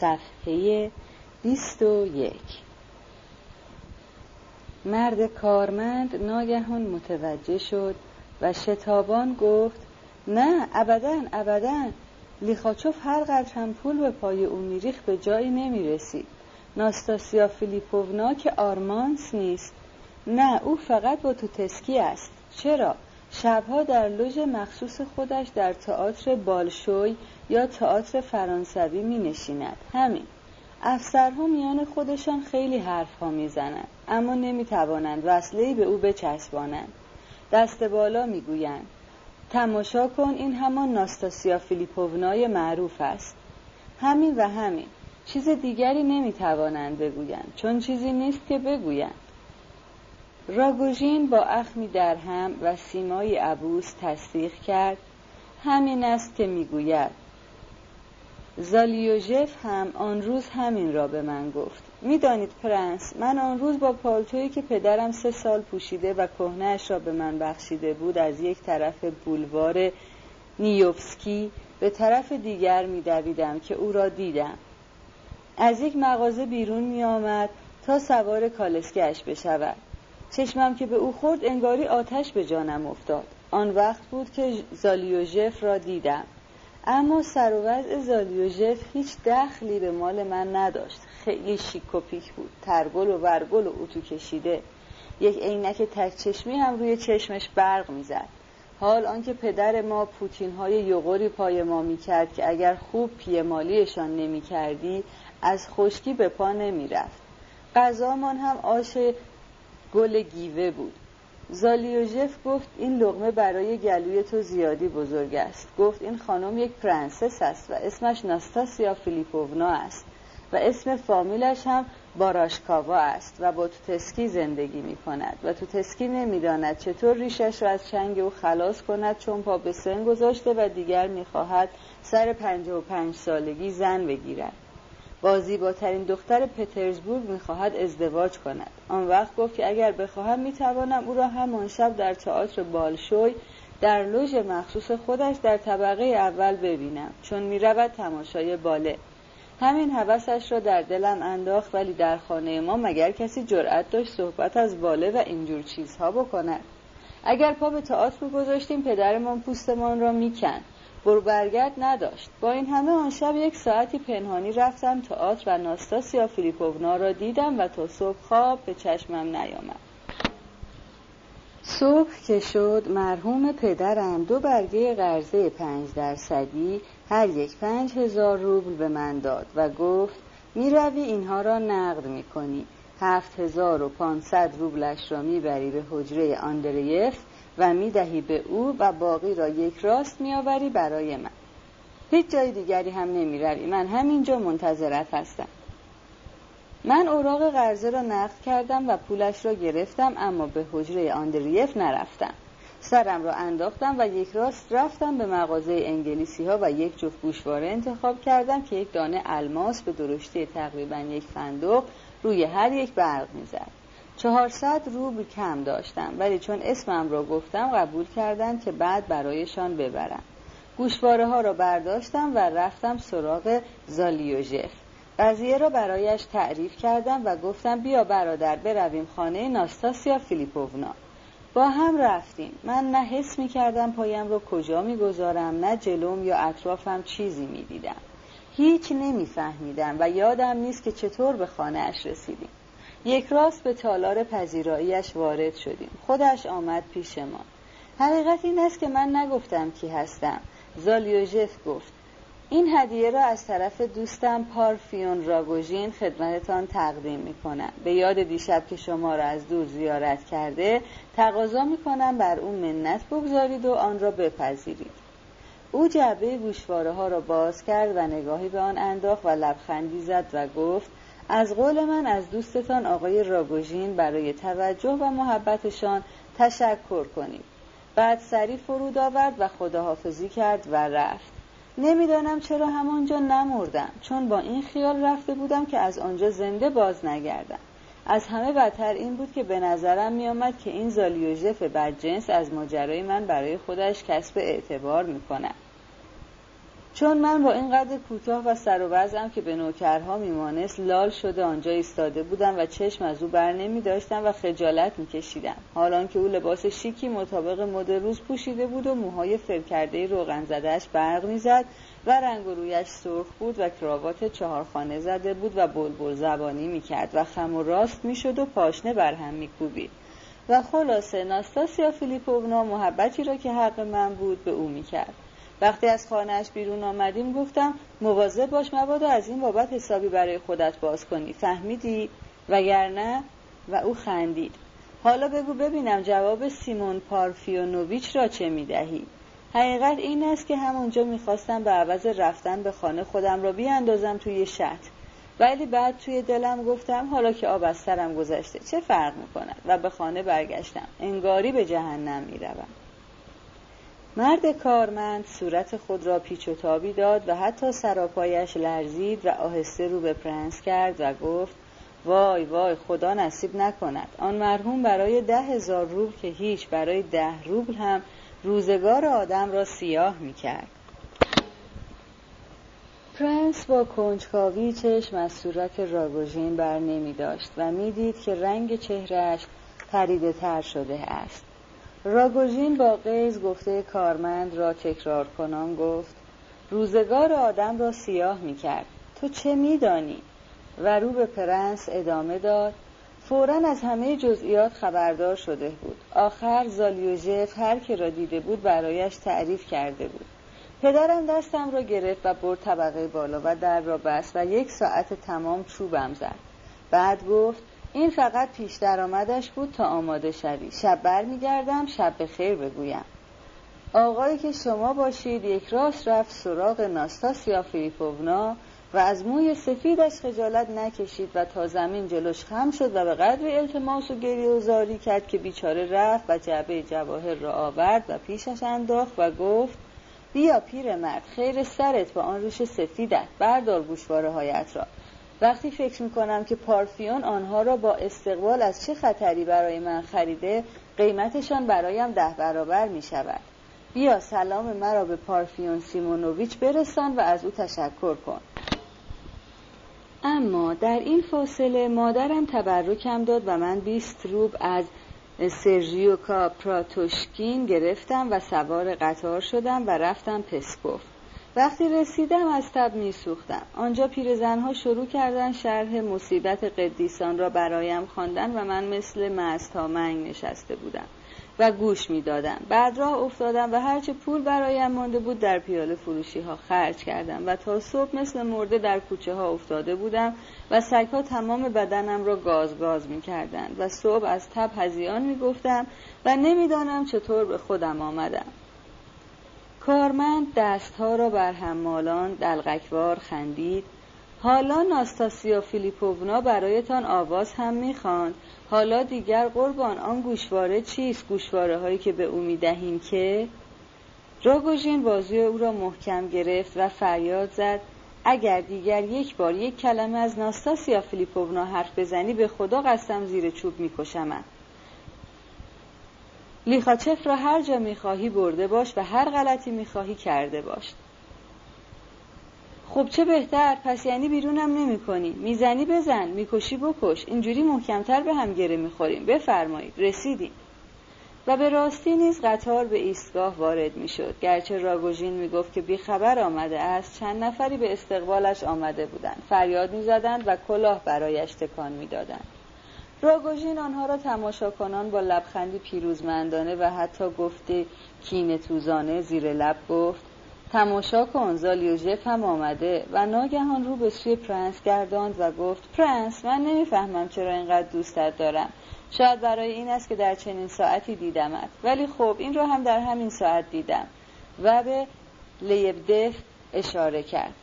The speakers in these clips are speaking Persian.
صفحه بیست و یک. مرد کارمند ناگهان متوجه شد و شتابان گفت نه ابدا ابدا. لیخاچوف هر قدر هم پول به پای او میریخ به جایی نمی‌رسید. ناستاسیا فیلیپوونا که آرمانس نیست. نه او فقط با توتسکی است. چرا؟ شبها در لوژ مخصوص خودش در تئاتر بالشوی یا تئاتر فرانسوی می نشیند همین. افسرها میان خودشان خیلی حرفها می‌زنند اما نمی توانند وصله به او بچسبانند. دست بالا می‌گویند تماشا کن این همان ناستاسیا فیلیپوونای معروف است. همین و همین. چیز دیگری نمی‌توانند بگویند چون چیزی نیست که بگویند. راگوژین با اخمی در هم و سیمای عبوس تصدیق کرد. همین است که می‌گوید. زالیوژف هم آن روز همین را به من گفت. می‌دانید پرنس من آن روز با پالتویی که پدرم سه سال پوشیده و کهنهاش را به من بخشیده بود از یک طرف بولوار نیوفسکی به طرف دیگر میدویدم که او را دیدم. از یک مغازه بیرون می آمد تا سوار کالسکش بشود. چشمم که به او خورد انگاری آتش به جانم افتاد. آن وقت بود که زالیوژف را دیدم. اما سر و وضع زالیوژف هیچ دخلی به مال من نداشت. خیلی شیک و پیک بود. ترگل و ورگل و اتو کشیده. یک عینک تک چشمی هم روی چشمش برق می‌زد. حال آنکه پدر ما پوتین های یغوری پای ما می‌کرد که اگر خوب پیمالیشان نمی‌کردی از خشکی به پا نمی‌رفت. غذامان هم آش گل گیوه بود. زالیوژف گفت این لقمه برای گلوی تو زیادی بزرگ است. گفت این خانم یک پرنسس است و اسمش ناستاسیا فیلیپوونا است و اسم فامیلش هم باراشکاوا است و با توتسکی زندگی می کند و توتسکی نمی‌داند چطور ریشش را از چنگ او خلاص کند چون پا به سن گذاشته و دیگر می‌خواهد سر پنجاه و پنج سالگی زن بگیرد. با زیباترین دختر پترزبورگ می‌خواهد ازدواج کند. آن وقت گفت که اگر بخواهم می‌توانم او را همان شب در تئاتر بالشوی در لوژ مخصوص خودش در طبقه اول ببینم چون می‌رود تماشای باله. همین حوثش را در دلم انداخت ولی در خانه ما مگر کسی جرأت داشت صحبت از باله و اینجور چیزها بکند؟ اگر پا به تئاتر گذاشتیم پدرمان پوستمان را می‌کند. برو برگرد نداشت. با این همه آن شب یک ساعتی پنهانی رفتم تئاتر و ناستاسیا فیلیپوونا را دیدم و تا صبح خواب به چشمم نیامد. صبح که شد مرحوم پدرم دو برگه قرضه پنج درصدی هر یک پنج هزار روبل به من داد و گفت می‌روی اینها را نقد می‌کنی هفت هزار و پانصد روبلش را می‌بری به حجره آندریف و می‌دهی به او و باقی را یک راست میآوری برای من. هیچ جای دیگری هم نمی‌روی. من همینجا منتظرت هستم. من اوراق قرضه را نقد کردم و پولش را گرفتم اما به حجره آندریف نرفتم. سرم را انداختم و یک راست رفتم به مغازه انگلیسی ها و یک جفت گوشواره انتخاب کردم که یک دانه الماس به درشتی تقریبا یک فندق روی هر یک برق می‌زد. چهارصد روبل کم داشتم ولی چون اسمم را گفتم قبول کردن که بعد برایشان ببرم. گوشواره ها را برداشتم و رفتم سراغ زالیوژف. قضیه را برایش تعریف کردم و گفتم بیا برادر برویم خانه ناستاسیا فیلیپوونا. با هم رفتیم. من نه حس می کردم پایم را کجا می گذارم نه جلوم یا اطرافم چیزی می دیدم هیچ نمیفهمیدم و یادم نیست که چطور به خانه اش رسیدیم. یک راست به تالار پذیراییش وارد شدیم. خودش آمد پیش ما. حقیقت این است که من نگفتم کی هستم. زالیوژف گفت این هدیه را از طرف دوستم پارفیون راگوژین خدمتتان تقدیم می کنم به یاد دیشب که شما را از دور زیارت کرده تقاضا می کنم بر اون منت بگذارید و آن را بپذیرید. او جعبه گوشواره ها را باز کرد و نگاهی به آن انداخت و لبخندی زد و گفت از قول من از دوستتان آقای راگوژین برای توجه و محبتشان تشکر کنید. بعد سری فرود آورد و خداحافظی کرد و رفت. نمی‌دانم چرا همانجا نمردم چون با این خیال رفته بودم که از آنجا زنده باز نگردم. از همه بدتر این بود که به نظرم میآمد که این زالیوژف بدجنس از ماجرای من برای خودش کسب اعتبار می‌کند. چون من با این قدر کوتاه و سر و وضعم که به نوکرها میمانست لال شده آنجا ایستاده بودم و چشم از او بر نمی داشتم و خجالت میکشیدم. حالان که او لباس شیکی مطابق مد روز پوشیده بود و موهای فر کرده روغن زدهش برق می‌زد و رنگ و رویش سرخ بود و کراوات چهارخانه زده بود و بلبل زبانی می‌کرد و خم و راست می‌شد و پاشنه بر هم میکوبید. و خلاصه ناستاسیا فیلیپوونا محبتی را که حق من بود به او می‌کرد. وقتی از خانهاش بیرون آمدیم گفتم مواظب باش مبادا از این بابت حسابی برای خودت باز کنی. فهمیدی؟ وگرنه؟ و او خندید. حالا بگو ببینم جواب سیمون پارفیونوویچ را چه می‌دهی؟ حقیقت این است که همونجا می‌خواستم به عوض رفتن به خانه خودم را بیاندازم توی شط ولی بعد توی دلم گفتم حالا که آب از سرم گذشته چه فرق می‌کند؟ و به خانه برگشتم. انگاری به جهنم می‌روم. مرد کارمند صورت خود را پیچ و تابی داد و حتی سراپایش لرزید و آهسته رو به پرنس کرد و گفت وای وای خدا نصیب نکند. آن مرحوم برای ده هزار روبل که هیچ برای ده روبل هم روزگار آدم را سیاه می کرد پرنس با کنجکاوی چشم از صورت راگوژین بر نمی داشت و می‌دید که رنگ چهرهش پریده تر شده است. راگوژین با قیز گفته کارمند را تکرار کنان گفت روزگار آدم را سیاه می کرد تو چه میدانی؟ و رو به پرنس ادامه داد فورا از همه جزئیات خبردار شده بود. آخر زالیوژف هر که را دیده بود برایش تعریف کرده بود. پدرم دستم را گرفت و برد طبقه بالا و در را بست و یک ساعت تمام چوبم زد. بعد گفت این فقط پیش درآمدش بود تا آماده شوی. شب بر میگردم شب به خیر بگویم. آقایی که شما باشید یک راست رفت سراغ ناستاسیا فیلیپوونا و از موی سفیدش خجالت نکشید و تا زمین جلوش خم شد و به قدر التماس و گریه و زاری کرد که بیچاره رفت و جعبه جواهر را آورد و پیشش انداخت و گفت بیا مرد خیر سرت با آن ریش سفیدت بردار گوشواره هایت را. وقتی فکر می‌کنم که پارفیون آنها را با استقبال از چه خطری برای من خریده قیمتشان برایم ده برابر می شود بیا سلام مرا به پارفیون سیمونوویچ برسان و از او تشکر کن. اما در این فاصله مادرم تبرکم داد و من بیست روب از سرژیو کاپراتوشکین گرفتم و سوار قطار شدم و رفتم پسکوف. وقتی رسیدم از تب میسوختم. آنجا پیرزنها شروع کردن شرح مصیبت قدیسان را برایم خواندن و من مثل مست منگ نشسته بودم و گوش می‌دادم. بعد راه افتادم و هرچه پول برایم مانده بود در پیاله فروشی ها خرج کردم و تا صبح مثل مرده در کوچه ها افتاده بودم و سگها تمام بدنم را گاز گاز می کردند و صبح از تب هزیان می گفتم و نمی‌دانم چطور به خودم آمدم. کارمند دستها را بر هممالان دلغکوار خندید. حالا ناستاسیا فیلیپوونا برایتان آواز هم می‌خواند. حالا دیگر قربان آن گوشواره چیست؟ گوشواره هایی که به او می‌دهیم که؟ راگوژین بازوی او را محکم گرفت و فریاد زد. اگر دیگر یک بار یک کلمه از ناستاسیا فیلیپوونا حرف بزنی به خدا قسم زیر چوب میکشمم لیخاچف را هر جا می‌خواهی برده باش و هر غلطی می‌خواهی کرده باش. خب چه بهتر؟ پس یعنی بیرونم نمی کنی می‌زنی بزن. می‌کشی بکش. اینجوری محکمتر به هم گره می‌خوریم. بفرمایید. رسیدیم. و به راستی نیز قطار به ایستگاه وارد می‌شد. گرچه راگوژین می‌گفت که بیخبر آمده است چند نفری به استقبالش آمده بودند. فریاد می‌زدند و کلاه برایش تکان می‌دادند. راگوژین آنها را تماشا کنان با لبخندی پیروزمندانه و حتی گفته کین توزانه زیر لب گفت تماشا کن زالیوژف هم آمده. و ناگهان رو به سوی پرنس گرداند و گفت پرنس من نمی‌فهمم چرا اینقدر دوستت دارم. شاید برای این است که در چنین ساعتی دیدمت. ولی خب این رو هم در همین ساعت دیدم. و به لیبدف اشاره کرد.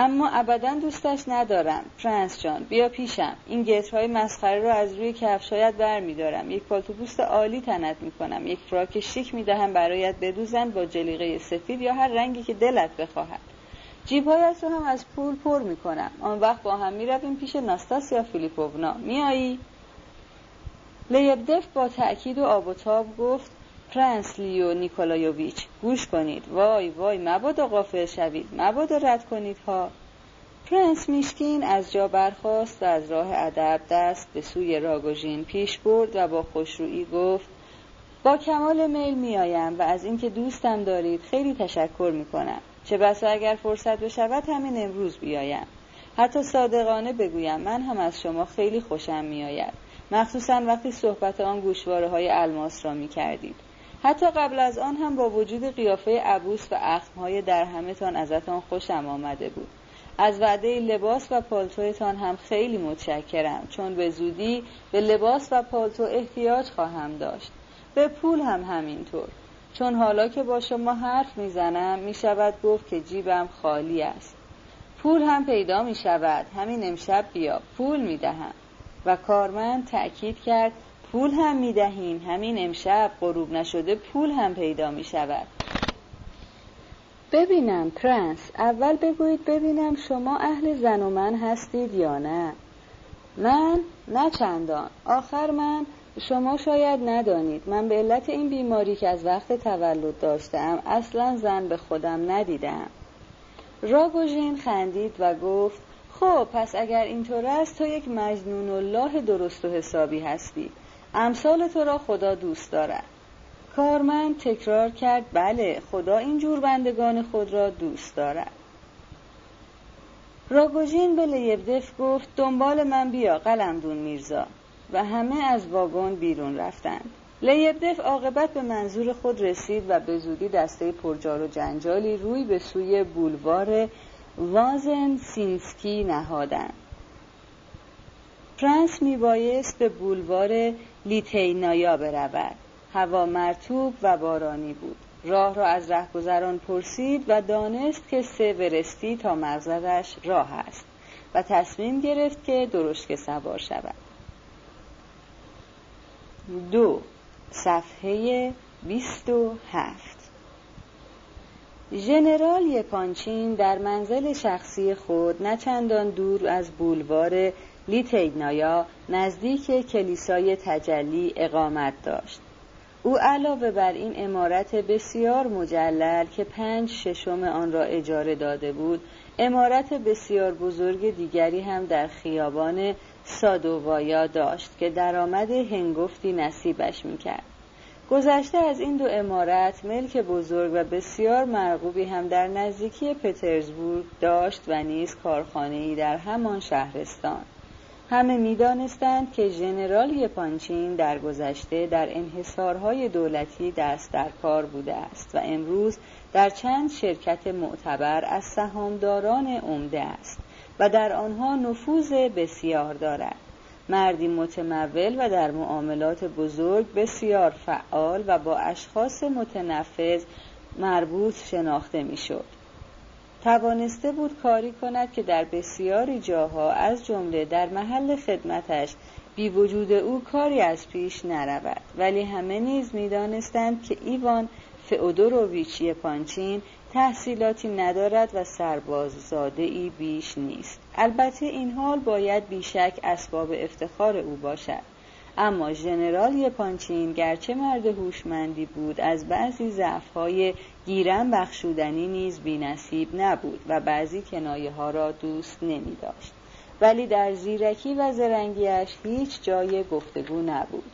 اما ابدا دوستش ندارم. پرنس جان بیا پیشم. این گترهای مسخره رو از روی کفشایت بر میدارم یک پالتو پوست عالی تنت می‌کنم. یک فراک شیک می‌دهم برایت بدوزن با جلیقه سفید یا هر رنگی که دلت بخواهد. جیبهایت رو هم از پول پر می‌کنم. آن وقت با هم می‌رویم پیش ناستاسیا فیلیپوونا. میایی لیبدف با تأکید و آب و تاب گفت پرنس لیو نیکولایوویچ گوش کنید. وای وای مبادا غافل شوید. مبادا رد کنید ها. پرنس میشکین از جا برخاست و از راه ادب دست به سوی راگوژین پیش برد و با خوشرویی گفت با کمال میل میآیم و از اینکه دوستم دارید خیلی تشکر می‌کنم. چه بسا اگر فرصت بشود همین امروز بیایم. حتی صادقانه بگویم من هم از شما خیلی خوشم میآید. مخصوصا وقتی صحبت آن گوشواره های الماس را می کردید. حتی قبل از آن هم با وجود قیافه عبوس و اخمهای در همه تان ازتان خوشم آمده بود. از وعده لباس و پالتویتان هم خیلی متشکرم چون به زودی به لباس و پالتو احتیاج خواهم داشت. به پول هم همینطور. چون حالا که با شما حرف می‌زنم می‌شود گفت که جیبم خالی است. پول هم پیدا می شود همین امشب بیا پول می دهم و کارمند تأکید کرد پول هم می دهیم همین امشب غروب نشده پول هم پیدا می شود ببینم پرنس اول بگویید ببینم شما اهل زن و من هستید یا نه. من؟ نه چندان. آخر من؟ شما شاید ندانید. من به علت این بیماری که از وقت تولد داشتم اصلا زن به خودم ندیدم. راگوژین خندید و گفت خب پس اگر اینطور است تو یک مجنون الله درست و حسابی هستی. امثال تو را خدا دوست دارد. کارمند تکرار کرد بله خدا این جور بندگان خود را دوست دارد. راگوژین به لیبدف گفت دنبال من بیا قلمدون میرزا. و همه از واگن بیرون رفتند. لیبدف عاقبت به منظور خود رسید و به زودی دسته پرجار و جنجالی روی به سوی بولوار وازن سینسکی نهادند. فرانس میبایست به بولوار لیتینایا برود. هوا مرتوب و بارانی بود. راه را از رهگذران پرسید و دانست که سه ورستی تا مغزدش راه است و تصمیم گرفت که درشک سوار شود. دو صفحه بیست و هفت. ژنرال یپانچین در منزل شخصی خود نه چندان دور از بولوار لیتیگنایا نزدیک کلیسای تجلی اقامت داشت. او علاوه بر این امارت بسیار مجلل که پنج ششم آن را اجاره داده بود امارت بسیار بزرگ دیگری هم در خیابان سادووایا داشت که درآمد هنگفتی نصیبش می‌کرد. گذشته از این دو امارت ملک بزرگ و بسیار مرغوبی هم در نزدیکی پترزبورگ داشت و نیز ای در همان شهرستان. همه می‌دانستند که ژنرال یپانچین در گذشته در انحصارهای دولتی دست در کار بوده است و امروز در چند شرکت معتبر از سهامداران عمده است و در آنها نفوذ بسیار دارد مردی متمول و در معاملات بزرگ بسیار فعال و با اشخاص متنفذ مربوط شناخته می‌شد. توانسته بود کاری کند که در بسیاری جاها از جمله در محل خدمتش بی وجود او کاری از پیش نرود. ولی همه نیز می‌دانستند که ایوان فئودوروویچ پانچین تحصیلاتی ندارد و سرباززاده ای بیش نیست. البته این حال باید بیشک اسباب افتخار او باشد. اما ژنرال یپانچین گرچه مرد هوشمندی بود از بعضی ضعفهای گیرن بخشودنی نیز بینصیب نبود و بعضی کنایه ها را دوست نمی داشت ولی در زیرکی و زرنگیش هیچ جای گفتگو نبود.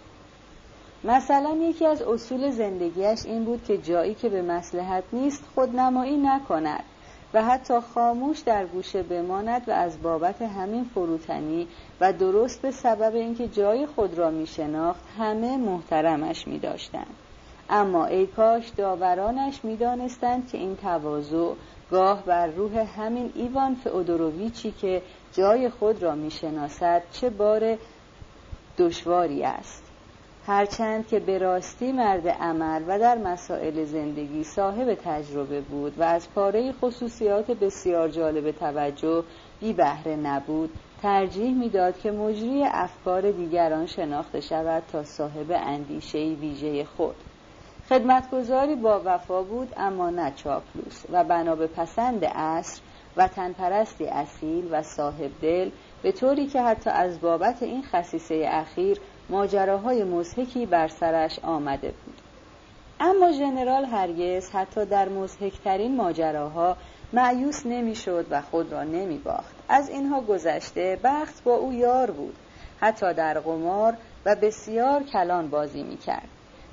مثلا یکی از اصول زندگیش این بود که جایی که به مسلحت نیست خودنمایی نکند و حتی خاموش در گوشه بماند و از بابت همین فروتنی و درست به سبب اینکه جای خود را می شناخت همه محترمش می داشتند. اما ای کاش داورانش می دانستند که این تواضع گاه بر روح همین ایوان فئودوروویچی که جای خود را می شناسد چه بار دشواری است هرچند که به راستی مرد عمل و در مسائل زندگی صاحب تجربه بود و از پاره خصوصیات بسیار جالب توجه بی بهره نبود ترجیح می‌داد که مجری افکار دیگران شناخته شود تا صاحب اندیشه ویژه خود. خدمتگذاری با وفا بود اما نه چاپلوس. و بنا به پسند عصر و تنپرستی اصیل و صاحب دل به طوری که حتی از بابت این خصیصه اخیر ماجراهای مزهکی بر سرش آمده بود. اما ژنرال هرگز حتی در مزهکترین ماجراها معیوس نمی‌شد و خود را نمی باخت. از اینها گذشته بخت با او یار بود حتی در قمار و بسیار کلان بازی می کرد.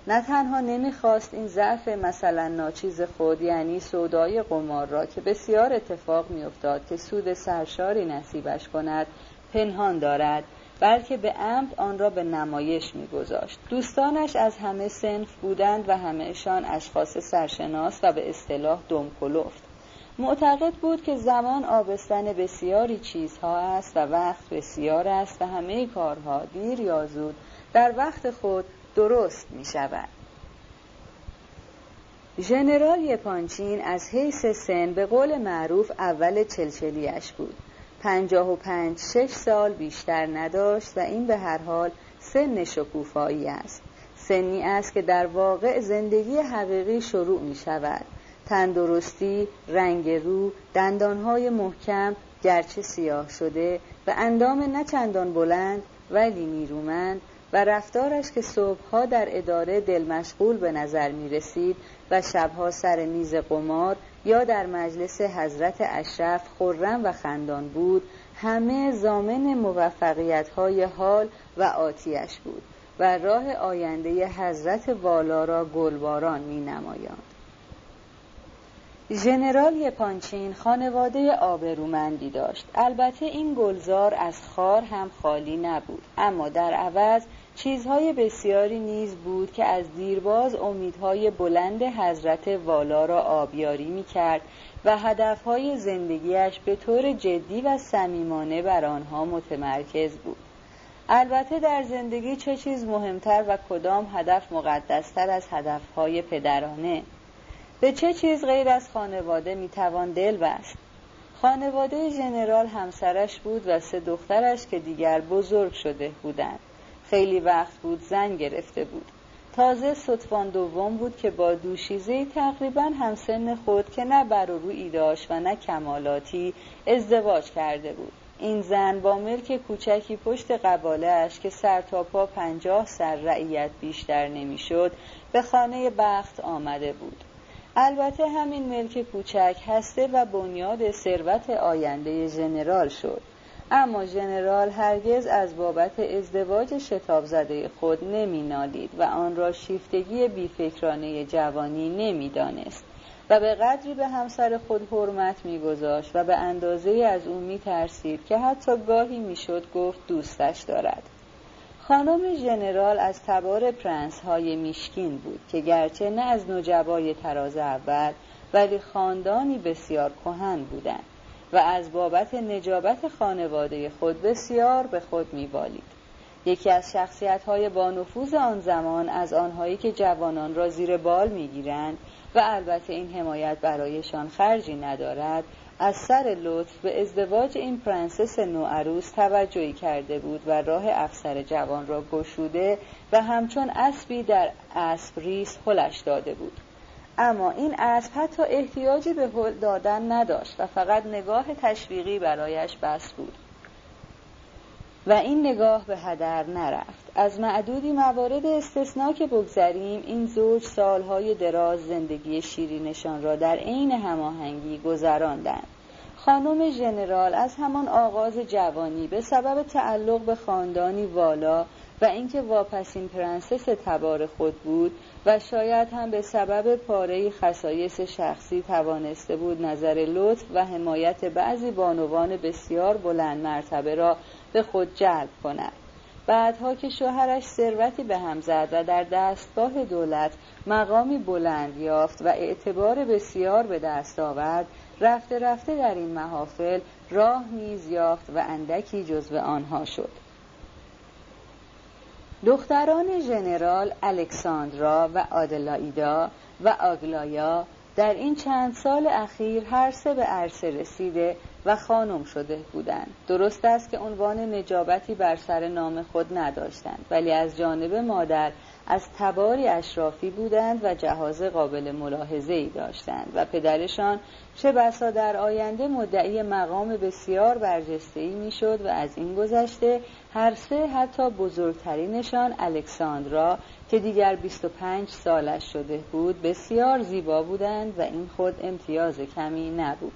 نه تنها نمی‌خواست این ضعف مثلا ناچیز خود یعنی سودای قمار را که بسیار اتفاق میافتاد که سود سرشاری نصیبش کند پنهان دارد بلکه به عمد آن را به نمایش میگذاشت دوستانش از همه سنف بودند و همهشان اشخاص سرشناس و به اصطلاح دمکلفت معتقد بود که زمان آبستن بسیاری چیزها است و وقت بسیار است و همه کارها دیر یا زود در وقت خود درست می شود. ژنرال یپانچین از حیث سن به قول معروف اول چلچلیش بود. پنجاه و پنج شش سال بیشتر نداشت و این به هر حال سن شکوفایی است. سنی است که در واقع زندگی حقیقی شروع می شود. تندرستی، رنگ رو، دندانهای محکم گرچه سیاه شده و اندام نچندان بلند ولی نیرومند و رفتارش که صبحها در اداره دل مشغول به نظر می رسید و شبها سر میز قمار یا در مجلس حضرت اشرف خرم و خندان بود همه زامن موفقیت های حال و آتیش بود و راه آینده حضرت والا را گلباران می نمایاند. ژنرال یپانچین خانواده آبرومندی داشت. البته این گلزار از خار هم خالی نبود. اما در عوض چیزهای بسیاری نیز بود که از دیرباز امیدهای بلند حضرت والا را آبیاری می کرد و هدفهای زندگیش به طور جدی و صمیمانه بر آنها متمرکز بود. البته در زندگی چه چیز مهمتر و کدام هدف مقدستر از هدفهای پدرانه؟ به چه چیز غیر از خانواده می‌توان دل بست؟ خانواده ژنرال همسرش بود و سه دخترش که دیگر بزرگ شده بودند. خیلی وقت بود زن گرفته بود. تازه صدفان دوم بود که با دوشیزه تقریبا همسن خود که نه بر و روی داشت و نه کمالاتی ازدواج کرده بود. این زن با ملک کوچکی پشت قبالش که سر تا پا پنجاه سر رعیت بیشتر نمی‌شد به خانه بخت آمده بود. البته همین ملک کوچک هسته و بنیاد ثروت آینده ژنرال شد. اما ژنرال هرگز از بابت ازدواج شتاب زده خود نمی نالید و آن را شیفتگی بیفکرانه جوانی نمی دانست و به قدری به همسر خود حرمت میگذاشت و به اندازه از او می ترسید که حتی گاهی می‌شد گفت دوستش دارد. خانم ژنرال از تبار پرنس های میشکین بود که گرچه نه از نجبای تراز اول ولی خاندانی بسیار کهن بودند و از بابت نجابت خانواده خود بسیار به خود میبالید. یکی از شخصیت های بانفوذ آن زمان از آنهایی که جوانان را زیر بال می‌گیرند و البته این حمایت برایشان خرجی ندارد از سر لطف به ازدواج این پرنسس نوعروس توجهی کرده بود و راه افسر جوان را گشوده و همچون اسبی در اسب ریس هلش داده بود. اما این اسب حتی احتیاجی به هل دادن نداشت و فقط نگاه تشویقی برایش بس بود. و این نگاه به هدر نرفت. از معدودی موارد استثنا که بگذریم این زوج سالهای دراز زندگی شیرینشان را در عین هماهنگی گذراندند. خانم ژنرال از همان آغاز جوانی به سبب تعلق به خاندانی والا و اینکه واپسین پرنسس تبار خود بود و شاید هم به سبب پاره خصایص شخصی توانسته بود نظر لطف و حمایت بعضی بانوان بسیار بلند مرتبه را به خود جلب کند. بعدها که شوهرش ثروتی به هم زد و در دستگاه دولت مقامی بلند یافت و اعتبار بسیار به دست آورد رفته رفته در این محافل راه نیز یافت و اندکی جزو آنها شد. دختران ژنرال الکساندرا و آدلایدا و آگلایا در این چند سال اخیر هر سه به عرصه رسیده و خانم شده بودند. درست است که عنوان نجابتی بر سر نام خود نداشتند ولی از جانب مادر از تباری اشرافی بودند و جهاز قابل ملاحظه ای داشتند و پدرشان چه بسا در آینده مدعی مقام بسیار برجسته ای می‌شد و از این گذشته هر سه حتی بزرگترینشان الکساندرا که دیگر 25 سالش شده بود بسیار زیبا بودند و این خود امتیاز کمی نبود.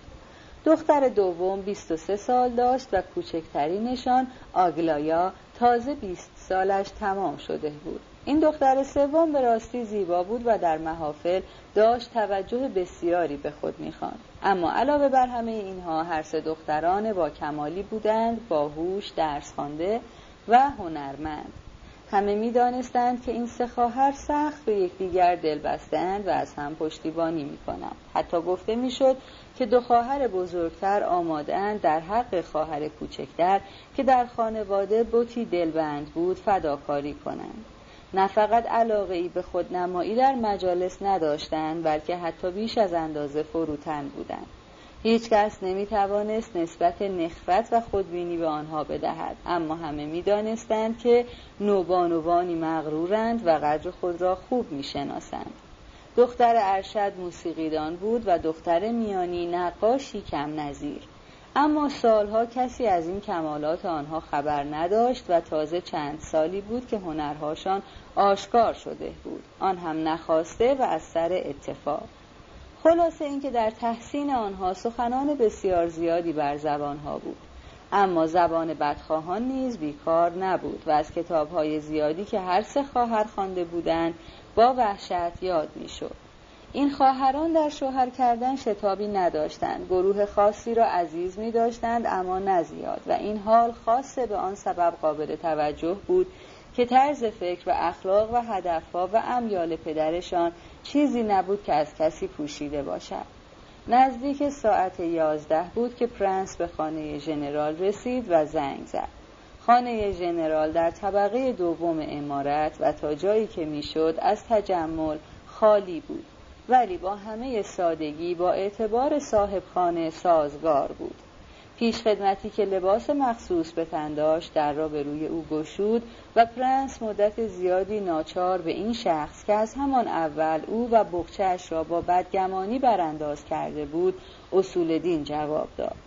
دختر دوم 23 سال داشت و کوچکترینشان آگلایا تازه 20 سالش تمام شده بود. این دختر سوم به راستی زیبا بود و در محافل داشت توجه بسیاری به خود می‌خواند. اما علاوه بر همه اینها هر سه دختران با کمالی بودند باهوش درس خوانده و هنرمند. همه می‌دانستند که این سه خواهر سخت به یکدیگر دل بستند و از هم پشتیبانی می‌کنند. حتی گفته می‌شد که دو خواهر بزرگتر آمادند در حق خواهر کوچکتر که در خانواده بوتی دلبند بود فداکاری کنند. نه فقط علاقه ای به خودنمایی در مجالس نداشتند بلکه حتی بیش از اندازه فروتن بودند. هیچ کس نمی توانست نسبت نخفت و خودبینی به آنها بدهد اما همه می دانستند که نوبانوانی مغرورند و قدر خود را خوب می شناسند. دختر ارشد موسیقیدان بود و دختر میانی نقاشی کم نظیر. اما سالها کسی از این کمالات آنها خبر نداشت و تازه چند سالی بود که هنرهاشان آشکار شده بود آن هم نخواسته و از سر اتفاق خلاصه اینکه در تحسین آنها سخنان بسیار زیادی بر زبانها بود. اما زبان بدخواهان نیز بیکار نبود و از کتابهای زیادی که هر سه خواهر خوانده بودند با وحشت یاد می‌شد. این خواهران در شوهر کردن شتابی نداشتند. گروه خاصی را عزیز می داشتند اما نزیاد و این حال خاصه به آن سبب قابل توجه بود که طرز فکر و اخلاق و هدفها و امیال پدرشان چیزی نبود که از کسی پوشیده باشد. نزدیک ساعت یازده بود که پرنس به خانه ژنرال رسید و زنگ زد. خانه ژنرال در طبقه دوم امارت و تا جایی که می‌شد از تجمل خالی بود ولی با همه سادگی با اعتبار صاحب خانه سازگار بود. پیش خدمتی که لباس مخصوص به تن داشت در را به روی او گشود و پرنس مدت زیادی ناچار به این شخص که از همان اول او و بخچهش را با بدگمانی برانداز کرده بود اصول دین جواب داد.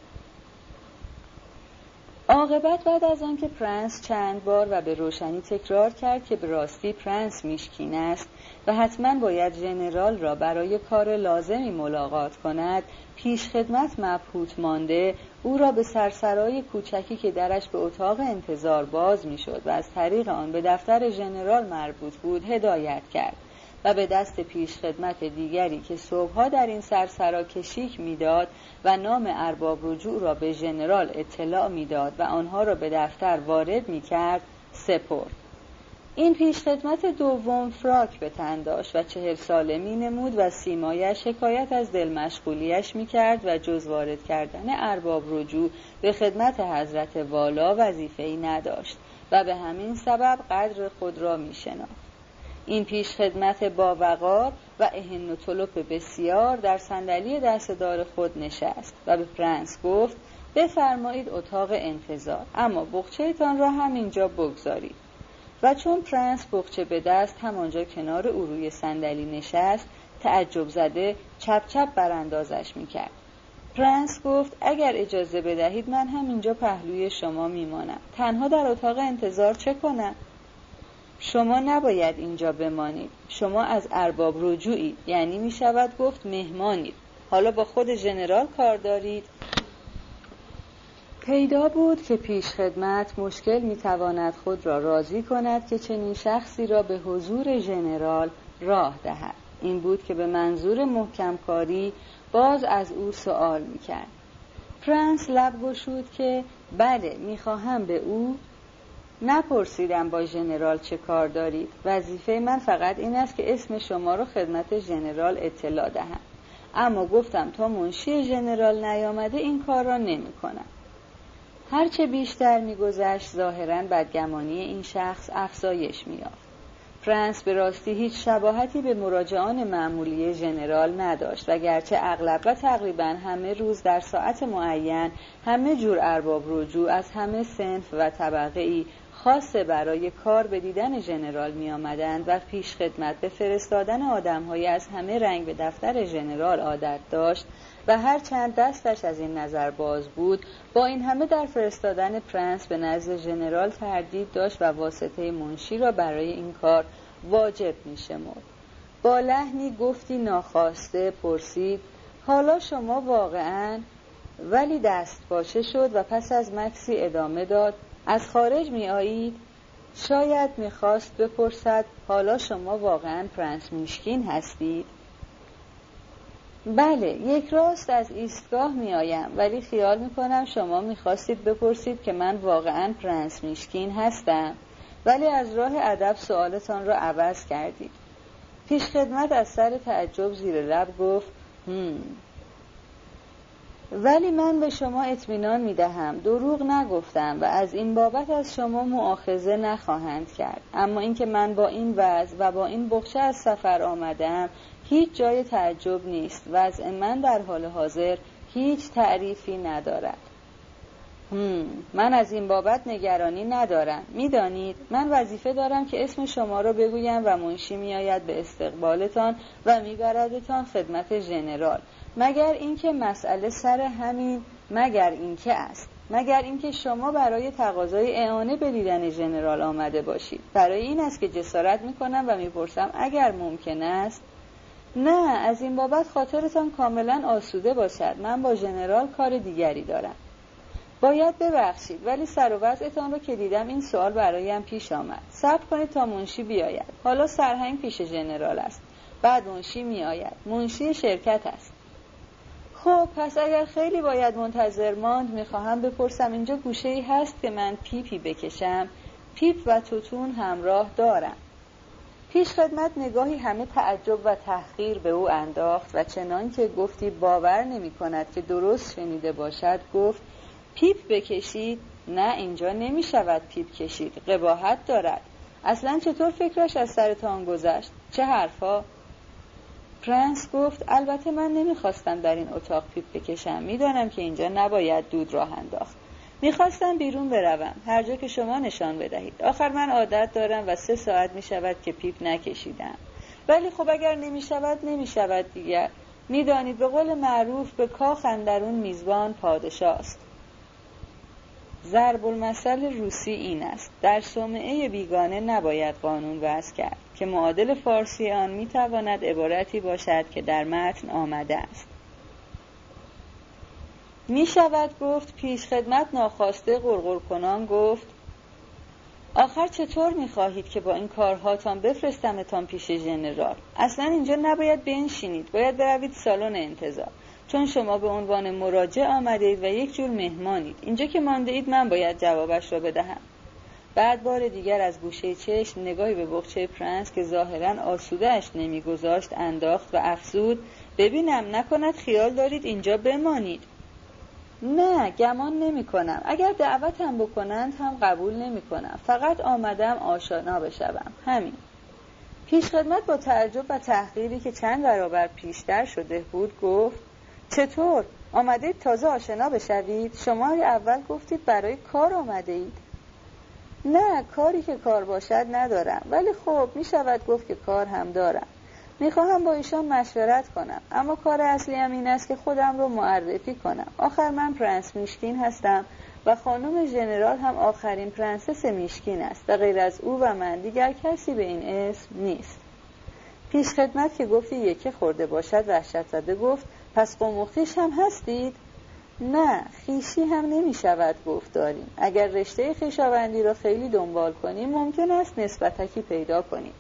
عاقبت بعد از آنکه پرنس چند بار و به روشنی تکرار کرد که به راستی پرنس میشکین است و حتما باید ژنرال را برای کار لازمی ملاقات کند پیش خدمت مبهوت مانده او را به سرسرای کوچکی که درش به اتاق انتظار باز می‌شد و از طریق آن به دفتر ژنرال مربوط بود هدایت کرد. و به دست پیش خدمت دیگری که صبحها در این سرسرا کشیک می‌داد و نام ارباب رجوع را به ژنرال اطلاع می‌داد و آنها را به دفتر وارد می‌کرد سپرد این پیشخدمت دوم فراک به تن داشت و چهل ساله می نمود و سیمایش حکایت از دل مشغولیش می کرد و جز وارد کردن ارباب رجوع به خدمت حضرت والا وظیفه ای نداشت و به همین سبب قدر خود را می شناخت. این پیش خدمت با وقار و اهن و تلپ بسیار در صندلی دسته‌دار خود نشست و به پرنس گفت بفرمایید اتاق انتظار اما بقچه‌تان را همینجا بگذارید. و چون پرنس بقچه به دست همانجا کنار او روی صندلی نشست تعجب زده چپ چپ براندازش می‌کرد. پرنس گفت اگر اجازه بدهید من همینجا پهلوی شما میمانم. تنها در اتاق انتظار چه کنم؟ شما نباید اینجا بمانید. شما از ارباب رجوعید یعنی می شود گفت مهمانید. حالا با خود ژنرال کار دارید. پیدا بود که پیش خدمت مشکل می تواند خود را راضی کند که چنین شخصی را به حضور ژنرال راه دهد. این بود که به منظور محکم کاری باز از او سوال می کرد. پرنس لب گشود که بله می‌خواهم به او نپرسیدم با ژنرال چه کار دارید وظیفه من فقط این است که اسم شما را خدمت ژنرال اطلاع دهم. اما گفتم تا منشی ژنرال نیامده این کار را نمی کنم. هرچه بیشتر میگذشت ظاهرا بدگمانی این شخص افزایش مییافت فرانس به راستی هیچ شباهتی به مراجعان معمولی ژنرال نداشت و گرچه اغلب و تقریبا همه روز در ساعت معین همه جور ارباب رجوع از همه سنف و طبقه ای خاصه برای کار به دیدن ژنرال می آمدند و پیش خدمت به فرستادن آدمهایی از همه رنگ به دفتر ژنرال عادت داشت و هر چند دستش از این نظر باز بود با این همه در فرستادن پرنس به نزد ژنرال تردید داشت و واسطه منشی را برای این کار واجب می شمرد. با لحنی گفتی ناخواسته پرسید حالا شما واقعا ولی دستپاچه شد و پس از مکثی ادامه داد از خارج می آیید شاید می‌خواست بپرسد حالا شما واقعا پرنس میشکین هستید؟ بله یک راست از ایستگاه می آیم ولی خیال می کنم شما می خواستید بپرسید که من واقعا پرنس میشکین هستم. ولی از راه ادب سوالتان را عوض کردید. پیش خدمت از سر تعجب زیر لب گفت هم. ولی من به شما اطمینان می دهم دروغ نگفتم و از این بابت از شما معاخذه نخواهند کرد. اما اینکه من با این وضع و با این بخشه از سفر آمدم هیچ جای تعجب نیست. وضع من در حال حاضر هیچ تعریفی ندارد. هم. من از این بابت نگرانی ندارم. می‌دانید من وظیفه دارم که اسم شما را بگویم و منشی میآید به استقبالتان و میبردتان خدمت ژنرال مگر اینکه مسئله سر همین مگر اینکه است. مگر اینکه شما برای تقاضای اعانه به دیدن ژنرال آمده باشید. برای این است که جسارت می‌کنم و می‌پرسم اگر ممکن است. نه از این بابت خاطرتان کاملا آسوده باشد. من با ژنرال کار دیگری دارم. باید ببخشید ولی سر و وضعتان رو که دیدم این سوال برایم پیش آمد. صبر کنید تا منشی بیاید. حالا سرهنگ پیش ژنرال است. بعد منشی میآید. منشی شرکت است. خب پس اگر خیلی باید منتظر ماند می‌خواهم بپرسم اینجا گوشه ای هست که من پیپی بکشم. پیپ و توتون همراه دارم. پیش خدمت نگاهی همه تعجب و تحقیر به او انداخت و چنان که گفتی باور نمی کند که درست شنیده باشد گفت پیپ بکشید. نه اینجا نمی شود پیپ کشید. قباحت دارد. اصلا چطور فکرش از سرتان گذشت؟ چه حرف‌ها؟ پرنس گفت البته من نمی‌خواستم در این اتاق پیپ بکشم. می‌دانم که اینجا نباید دود راه انداخت. می‌خواستم بیرون بروم. هر جا که شما نشان بدهید. آخر من عادت دارم و سه ساعت می‌شود که پیپ نکشیدم. ولی خب اگر نمی‌شود نمی‌شود دیگر. می‌دانید به قول معروف به کاخ اندرون میزبان پادشاه است ضرب المثل روسی این است. در صومعه بیگانه نباید قانون وضع کرد. که معادل فارسی آن می‌تواند عبارتی باشد که در متن آمده است. می شود گفت پیش خدمت ناخواسته غرغر کنان گفت آخر چطور می خواهید که با این کارهاتان بفرستمتان پیش ژنرال اصلا اینجا نباید بنشینید باید بروید سالن انتظار چون شما به عنوان مراجع آمده اید و یک جور مهمانید. اینجا که مانده اید من باید جوابش را بدهم. بعد بار دیگر از گوشه چشم نگاهی به بخچه پرنس که ظاهرا آسودهش نمیگذاشت انداخت و افزود ببینم نکند خیال دارید اینجا بمانید. نه گمان نمی کنم اگر دعوتم بکنند هم قبول نمی کنم فقط آمدم آشنا بشوم. همین. پیش خدمت با تعجب و تحقیری که چند برابر پیشتر شده بود گفت چطور؟ آمده تازه آشنا بشوید؟ شما اول گفتید برای کار آمده اید نه کاری که کار باشد ندارم. ولی خب می شود گفت که کار هم دارم. می‌خواهم با ایشان مشورت کنم. اما کار اصلی هم این است که خودم رو معرفی کنم. آخر من پرنس میشکین هستم و خانم ژنرال هم آخرین پرنسس میشکین است. و غیر از او و من دیگر کسی به این اسم نیست. پیش خدمت که گفتی یکی خورده باشد وحشت زده گفت پس قموختیش هم هستید؟ نه خیشی هم نمی شود گفت داریم. اگر رشته خیشاوندی را خیلی دنبال کنیم ممکن است نسبتکی پیدا کنیم.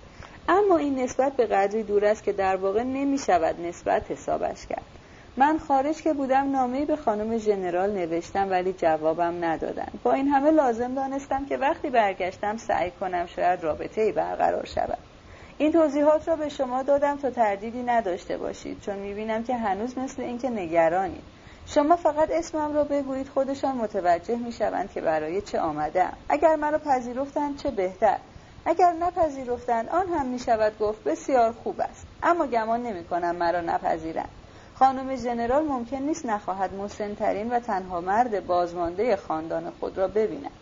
اما این نسبت به قدری دور است که در واقع نمی شود نسبت حسابش کرد. من خارج که بودم نامه‌ای به خانم ژنرال نوشتم ولی جوابم ندادن. با این همه لازم دانستم که وقتی برگشتم سعی کنم شاید رابطه ای برقرار شود. این توضیحات را به شما دادم تا تردیدی نداشته باشید چون می‌بینم که هنوز مثل اینکه نگرانید. شما فقط اسمم را بگویید خودشان متوجه می‌شوند که برای چه آمدم. اگر مرا پذیرفتند چه بهتر. اگر نپذیرفتند آن هم می شود گفت بسیار خوب است. اما گمان نمی کنم مرا نپذیرند. خانم ژنرال ممکن نیست نخواهد مسنترین و تنها مرد بازمانده خاندان خود را ببیند.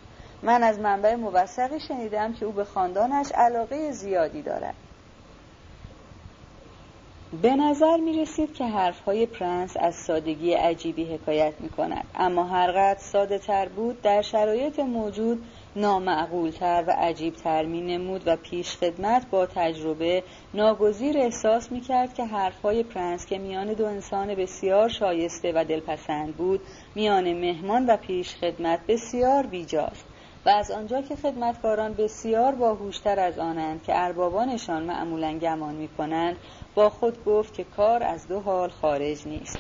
من از منبع موثقی شنیدم که او به خاندانش علاقه زیادی دارد. به نظر می رسید که های پرنس از سادگی عجیبی حکایت می کند. اما هرقدر ساده تر بود در شرایط موجود نامعقولتر و عجیبتر می نمود و پیش خدمت با تجربه ناگزیر احساس می کرد که حرفهای پرنس که میان دو انسان بسیار شایسته و دلپسند بود میان مهمان و پیش خدمت بسیار بیجاست. و از آنجا که خدمتکاران بسیار باهوشتر از آنند که اربابانشان معمولا گمان می کنند با خود گفت که کار از دو حال خارج نیست.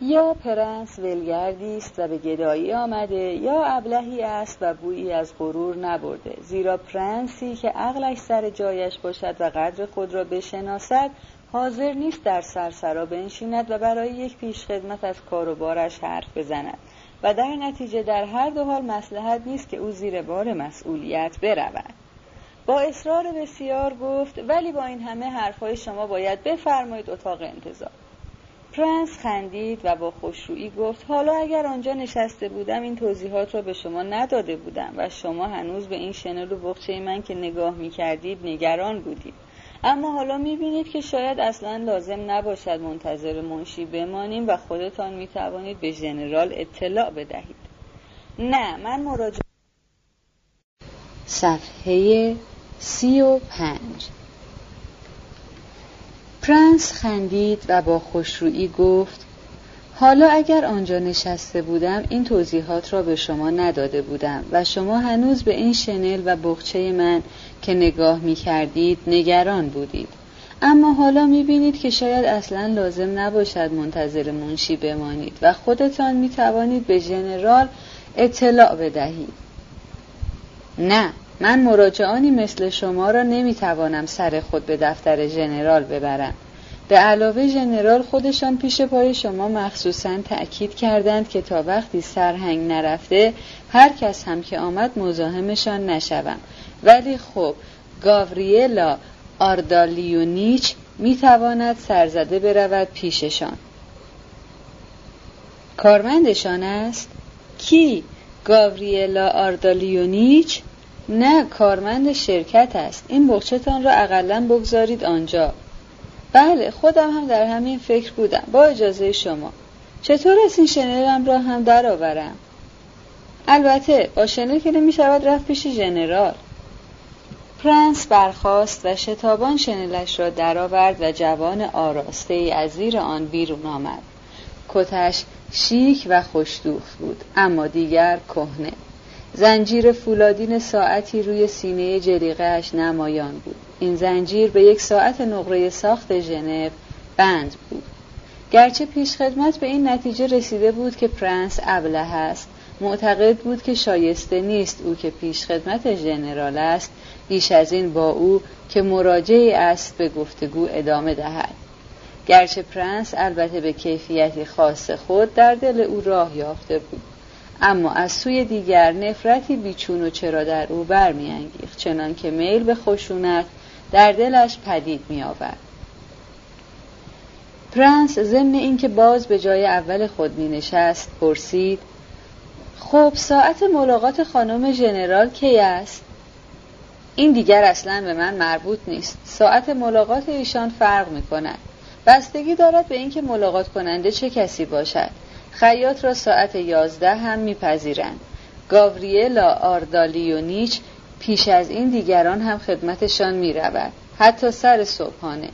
یا پرنس ولگردی است و به گدایی آمده یا ابلهی است و بویی از غرور نبرده. زیرا پرنسی که عقلش سر جایش باشد و قدر خود را بشناسد حاضر نیست در سرسرا بنشیند و برای یک پیشخدمت از کار و بارش حرف بزند. و در نتیجه در هر دو حال مسلحت نیست که او زیر بار مسئولیت برود. با اصرار بسیار گفت ولی با این همه حرفهای شما باید بفرمایید اتاق انتظار. پرنس خندید و با خوشرویی گفت حالا اگر آنجا نشسته بودم این توضیحات را به شما نداده بودم و شما هنوز به این شنل و بخچه من که نگاه می کردید نگران بودید. اما حالا می بینید که شاید اصلا لازم نباشد منتظر منشی بمانیم و خودتان می توانید به ژنرال اطلاع بدهید. نه من مراجعه صفحه سی و پنج. پرنس خندید و با خوشرویی گفت حالا اگر آنجا نشسته بودم این توضیحات را به شما نداده بودم و شما هنوز به این شنل و بخچه من که نگاه می کردید نگران بودید. اما حالا می بینید که شاید اصلا لازم نباشد منتظر منشی بمانید و خودتان می توانید به ژنرال اطلاع بدهید. نه. من مراجعانی مثل شما را نمی‌توانم سر خود به دفتر ژنرال ببرم. به علاوه ژنرال خودشان پیش پای شما مخصوصا تأکید کردند که تا وقتی سرهنگ نرفته هر کس هم که آمد مزاحمشان نشوم. ولی خب گاوریلا آردالیونیچ می‌تواند سرزده برود پیششان. کارمندشان است؟ کی؟ گاوریلا آردالیونیچ؟ نه کارمند شرکت است. این بخچتان را اقلا بگذارید آنجا. بله خودم هم در همین فکر بودم. با اجازه شما. چطور از این شنلم را هم درآورم؟ البته با شنل که نمی شود رفت پیش ژنرال پرنس برخاست و شتابان شنلش را درآورد و جوان آراسته ای از زیر آن بیرون آمد. کتش شیک و خوشدوخت بود اما دیگر کهنه. زنجیر فولادین ساعتی روی سینه جلیقهش نمایان بود. این زنجیر به یک ساعت نقره ساخت ژنو بند بود. گرچه پیشخدمت به این نتیجه رسیده بود که پرنس ابله است معتقد بود که شایسته نیست او که پیشخدمت ژنرال است بیش از این با او که مراجعی است به گفتگو ادامه دهد. گرچه پرنس البته به کیفیتی خاص خود در دل او راه یافته بود. اما از سوی دیگر نفرتی بیچون و چرا در او برمیانگیخت چنان که میل به خشونت در دلش پدید می آورد. پرنس ضمن اینکه باز به جای اول خود می نشست پرسید خب ساعت ملاقات خانم ژنرال کی است؟ این دیگر اصلا به من مربوط نیست ساعت ملاقات ایشان فرق می کند بستگی دارد به اینکه ملاقات کننده چه کسی باشد خیاط را ساعت یازده هم میپذیرند. گاوریلا آردالیونیچ پیش از این دیگران هم خدمتشان می‌رود. حتی سر صبحانه.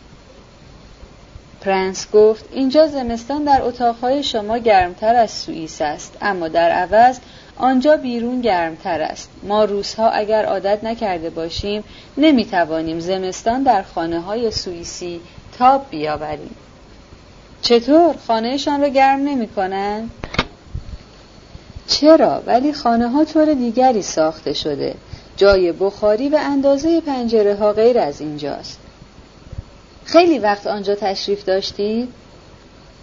پرنس گفت اینجا زمستان در اتاقهای شما گرمتر از سوئیس است اما در عوض آنجا بیرون گرمتر است. ما روزها اگر عادت نکرده باشیم نمی‌توانیم زمستان در خانه های سوئیسی تاب بیاوریم. چطور؟ خانهشان را گرم نمی کنن؟ چرا؟ ولی خانه ها طور دیگری ساخته شده. جای بخاری و اندازه پنجره ها غیر از اینجاست. خیلی وقت آنجا تشریف داشتی؟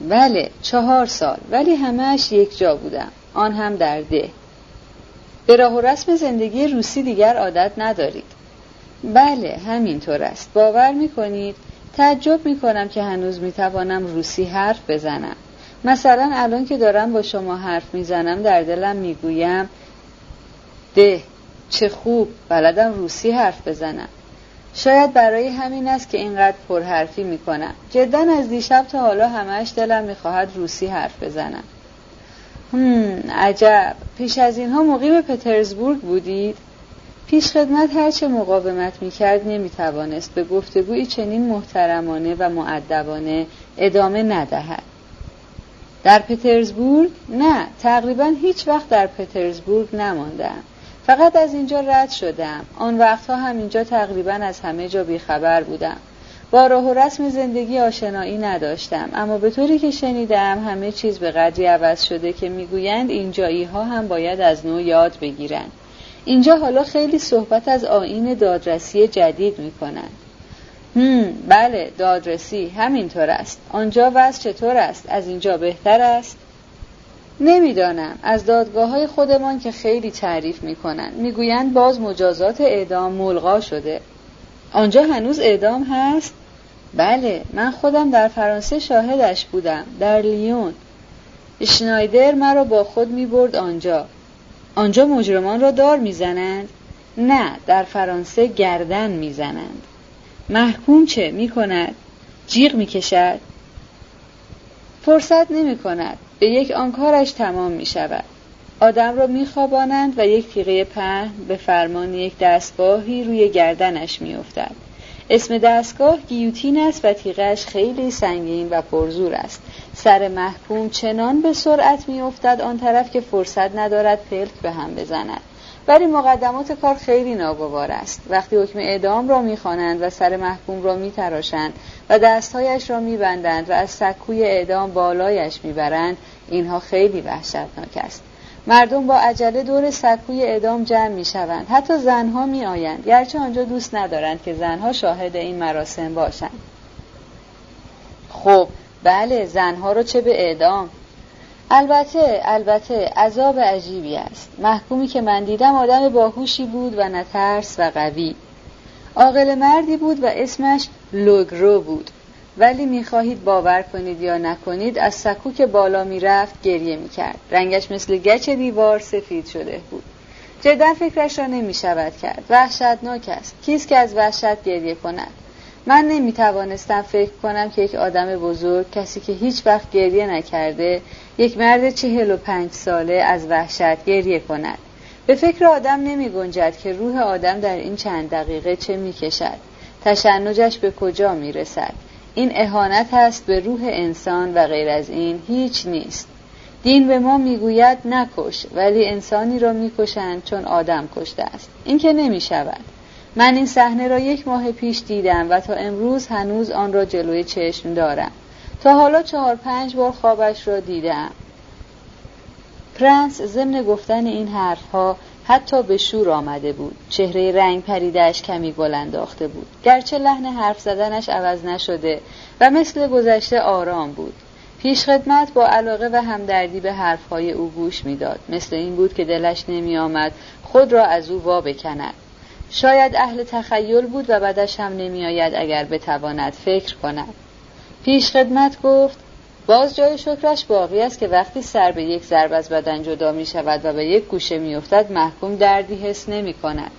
بله چهار سال. ولی همهش یک جا بودم آن هم در ده. به راه و رسم زندگی روسی دیگر عادت ندارید. بله همینطور است. باور می کنید تعجب می کنم که هنوز می توانم روسی حرف بزنم. مثلا الان که دارم با شما حرف می‌زنم در دلم می‌گویم ده چه خوب بلدم روسی حرف بزنم. شاید برای همین است که اینقدر پرحرفی می‌کنم. جدا از دیشب تا حالا همش دلم می‌خواهد روسی حرف بزنم. هم عجب. پیش از اینها مقیم پترزبورگ بودید؟ پیش خدمت هرچه مقاومت می‌کرد نمی‌توانست به گفتگوی چنین محترمانه و معدبانه ادامه ندهد. در پترزبورگ؟ نه تقریبا هیچ وقت در پترزبورگ نماندم. فقط از اینجا رد شدم. آن وقتها هم اینجا تقریبا از همه جا بیخبر بودم. با راه و رسم زندگی آشنایی نداشتم. اما به طوری که شنیدم همه چیز به قدری عوض شده که می‌گویند اینجایی ها هم باید از نو یاد بگیرند. اینجا حالا خیلی صحبت از آین دادرسی جدید می‌کنند. هم بله دادرسی همینطور است. آنجا وضع چطور است؟ از اینجا بهتر است؟ نمی‌دانم. از دادگاه های خودمان که خیلی تعریف می‌کنند. می‌گویند باز مجازات اعدام ملغا شده. آنجا هنوز اعدام هست؟ بله من خودم در فرانسه شاهدش بودم در لیون. شنایدر مرا با خود می برد آنجا. آنجا مجرمان را دار می‌زنند. نه در فرانسه گردن می‌زنند. محکوم چه می کند جیغ می کشد فرصت نمی کند به یک آنکارش تمام می شود آدم را می خوابانند و یک تیغه پهن به فرمان یک دستگاهی روی گردنش می افتد. اسم دستگاه گیوتین است و تیغش خیلی سنگین و پرزور است. سر محکوم چنان به سرعت می افتد آن طرف که فرصت ندارد پلک به هم بزند. ولی مقدمات کار خیلی ناگوار است. وقتی حکم اعدام را می‌خوانند و سر محکوم را میتراشند و دستهایش را میبندند و از سکوی اعدام بالایش می‌برند اینها خیلی وحشتناک است. مردم با عجله دور سکوی اعدام جمع می‌شوند. حتی زنها میآیند. گرچه آنجا دوست ندارند که زنها شاهد این مراسم باشند. خب بله زنها رو چه به اعدام. البته البته عذاب عجیبی است. محکومی که من دیدم آدم باهوشی بود و نترس و قوی. عاقل مردی بود و اسمش لوگرو بود. ولی می‌خواهید باور کنید یا نکنید از سکو که بالا می‌رفت گریه می‌کرد. رنگش مثل گچ دیوار سفید شده بود. جدا فکرش را نمی‌شود کرد. وحشتناک است. کیست که از وحشت گریه کند؟ من نمی توانستم فکر کنم که یک آدم بزرگ کسی که هیچ وقت گریه نکرده یک مرد چهل و پنج ساله از وحشت گریه کند. به فکر آدم نمی گنجد که روح آدم در این چند دقیقه چه می کشد تشنجش به کجا می رسد این اهانت است به روح انسان و غیر از این هیچ نیست. دین به ما می‌گوید نکش ولی انسانی را می‌کشند چون آدم کشته است. این که نمی شود من این صحنه را یک ماه پیش دیدم و تا امروز هنوز آن را جلوی چشم دارم. تا حالا چهار پنج بار خوابش را دیدم. پرنس ضمن گفتن این حرفها حتی به شور آمده بود. چهره رنگ پریدهش کمی گل انداخته بود. گرچه لحن حرف زدنش عوض نشده و مثل گذشته آرام بود. پیشخدمت با علاقه و همدردی به حرفهای او گوش می‌داد. مثل این بود که دلش نمی آمد خود را از او وا بکند. شاید اهل تخیل بود و بعدش هم نمیآید اگر بتواند فکر کند. پیش خدمت گفت باز جای شکرش باقی است که وقتی سر به یک ضرب از بدن جدا می شود و به یک گوشه می افتد محکوم دردی حس نمی کند.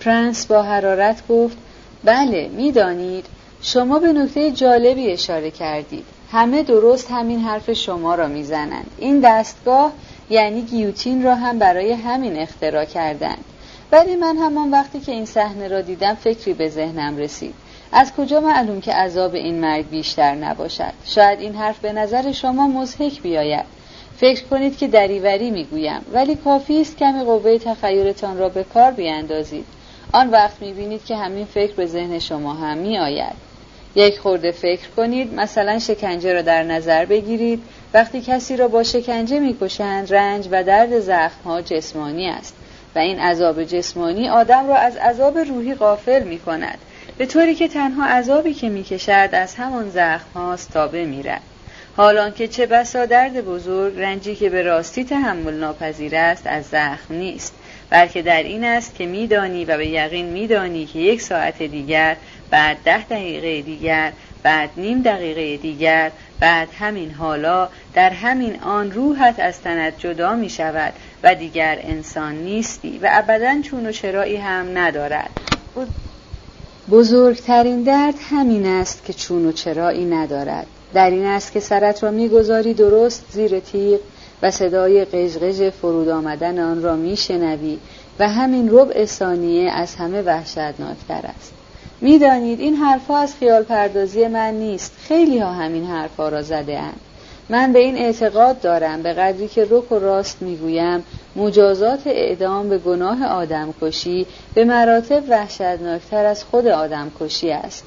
پرنس با حرارت گفت بله می‌دانید شما به نکته جالبی اشاره کردید. همه درست همین حرف شما را می‌زنند. این دستگاه یعنی گیوتین را هم برای همین اختراع کردند. ولی من همان وقتی که این صحنه را دیدم فکری به ذهنم رسید. از کجا معلوم که عذاب این مرگ بیشتر نباشد؟ شاید این حرف به نظر شما مزهک بیاید. فکر کنید که دریوری می‌گویم ولی کافی است کمی قوه تخیلتان را به کار بیاندازید. آن وقت می‌بینید که همین فکر به ذهن شما هم میآید. یک خورده فکر کنید مثلا شکنجه را در نظر بگیرید. وقتی کسی را با شکنجه می‌کشند رنج و درد زخمها جسمانی است. و این عذاب جسمانی آدم را از عذاب روحی غافل می کند به طوری که تنها عذابی که می کشد از همان زخم هاست تا بمیرد. حالان که چه بسا درد بزرگ رنجی که به راستی تحمل ناپذیر است از زخم نیست. بلکه در این است که میدانی و به یقین میدانی که یک ساعت دیگر بعد ده دقیقه دیگر بعد نیم دقیقه دیگر بعد همین حالا در همین آن روحت از تنت جدا می شود و دیگر انسان نیستی و ابدا چون و چرایی هم ندارد. بزرگترین درد همین است که چون و چرایی ندارد. در این است که سرت را می‌گذاری درست زیر تیغ و صدای قژقژ فرود آمدن آن را میشنوی و همین ربع ثانیه از همه وحشتناکتر است. می‌دانید این حرفها از خیال پردازی من نیست. خیلی ها همین حرفها را زده اند. من به این اعتقاد دارم. به قدری که رک و راست می‌گویم مجازات اعدام به گناه آدمکشی به مراتب وحشتناکتر از خود آدمکشی است.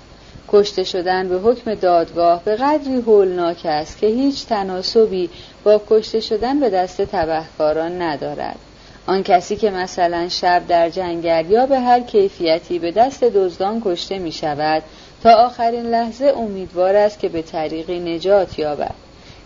کشته شدن به حکم دادگاه به قدری هولناک است که هیچ تناسبی با کشته شدن به دست تبهکاران ندارد. آن کسی که مثلا شب در جنگل یا به هر کیفیتی به دست دزدان کشته می شود تا آخرین لحظه امیدوار است که به طریقی نجات یابد.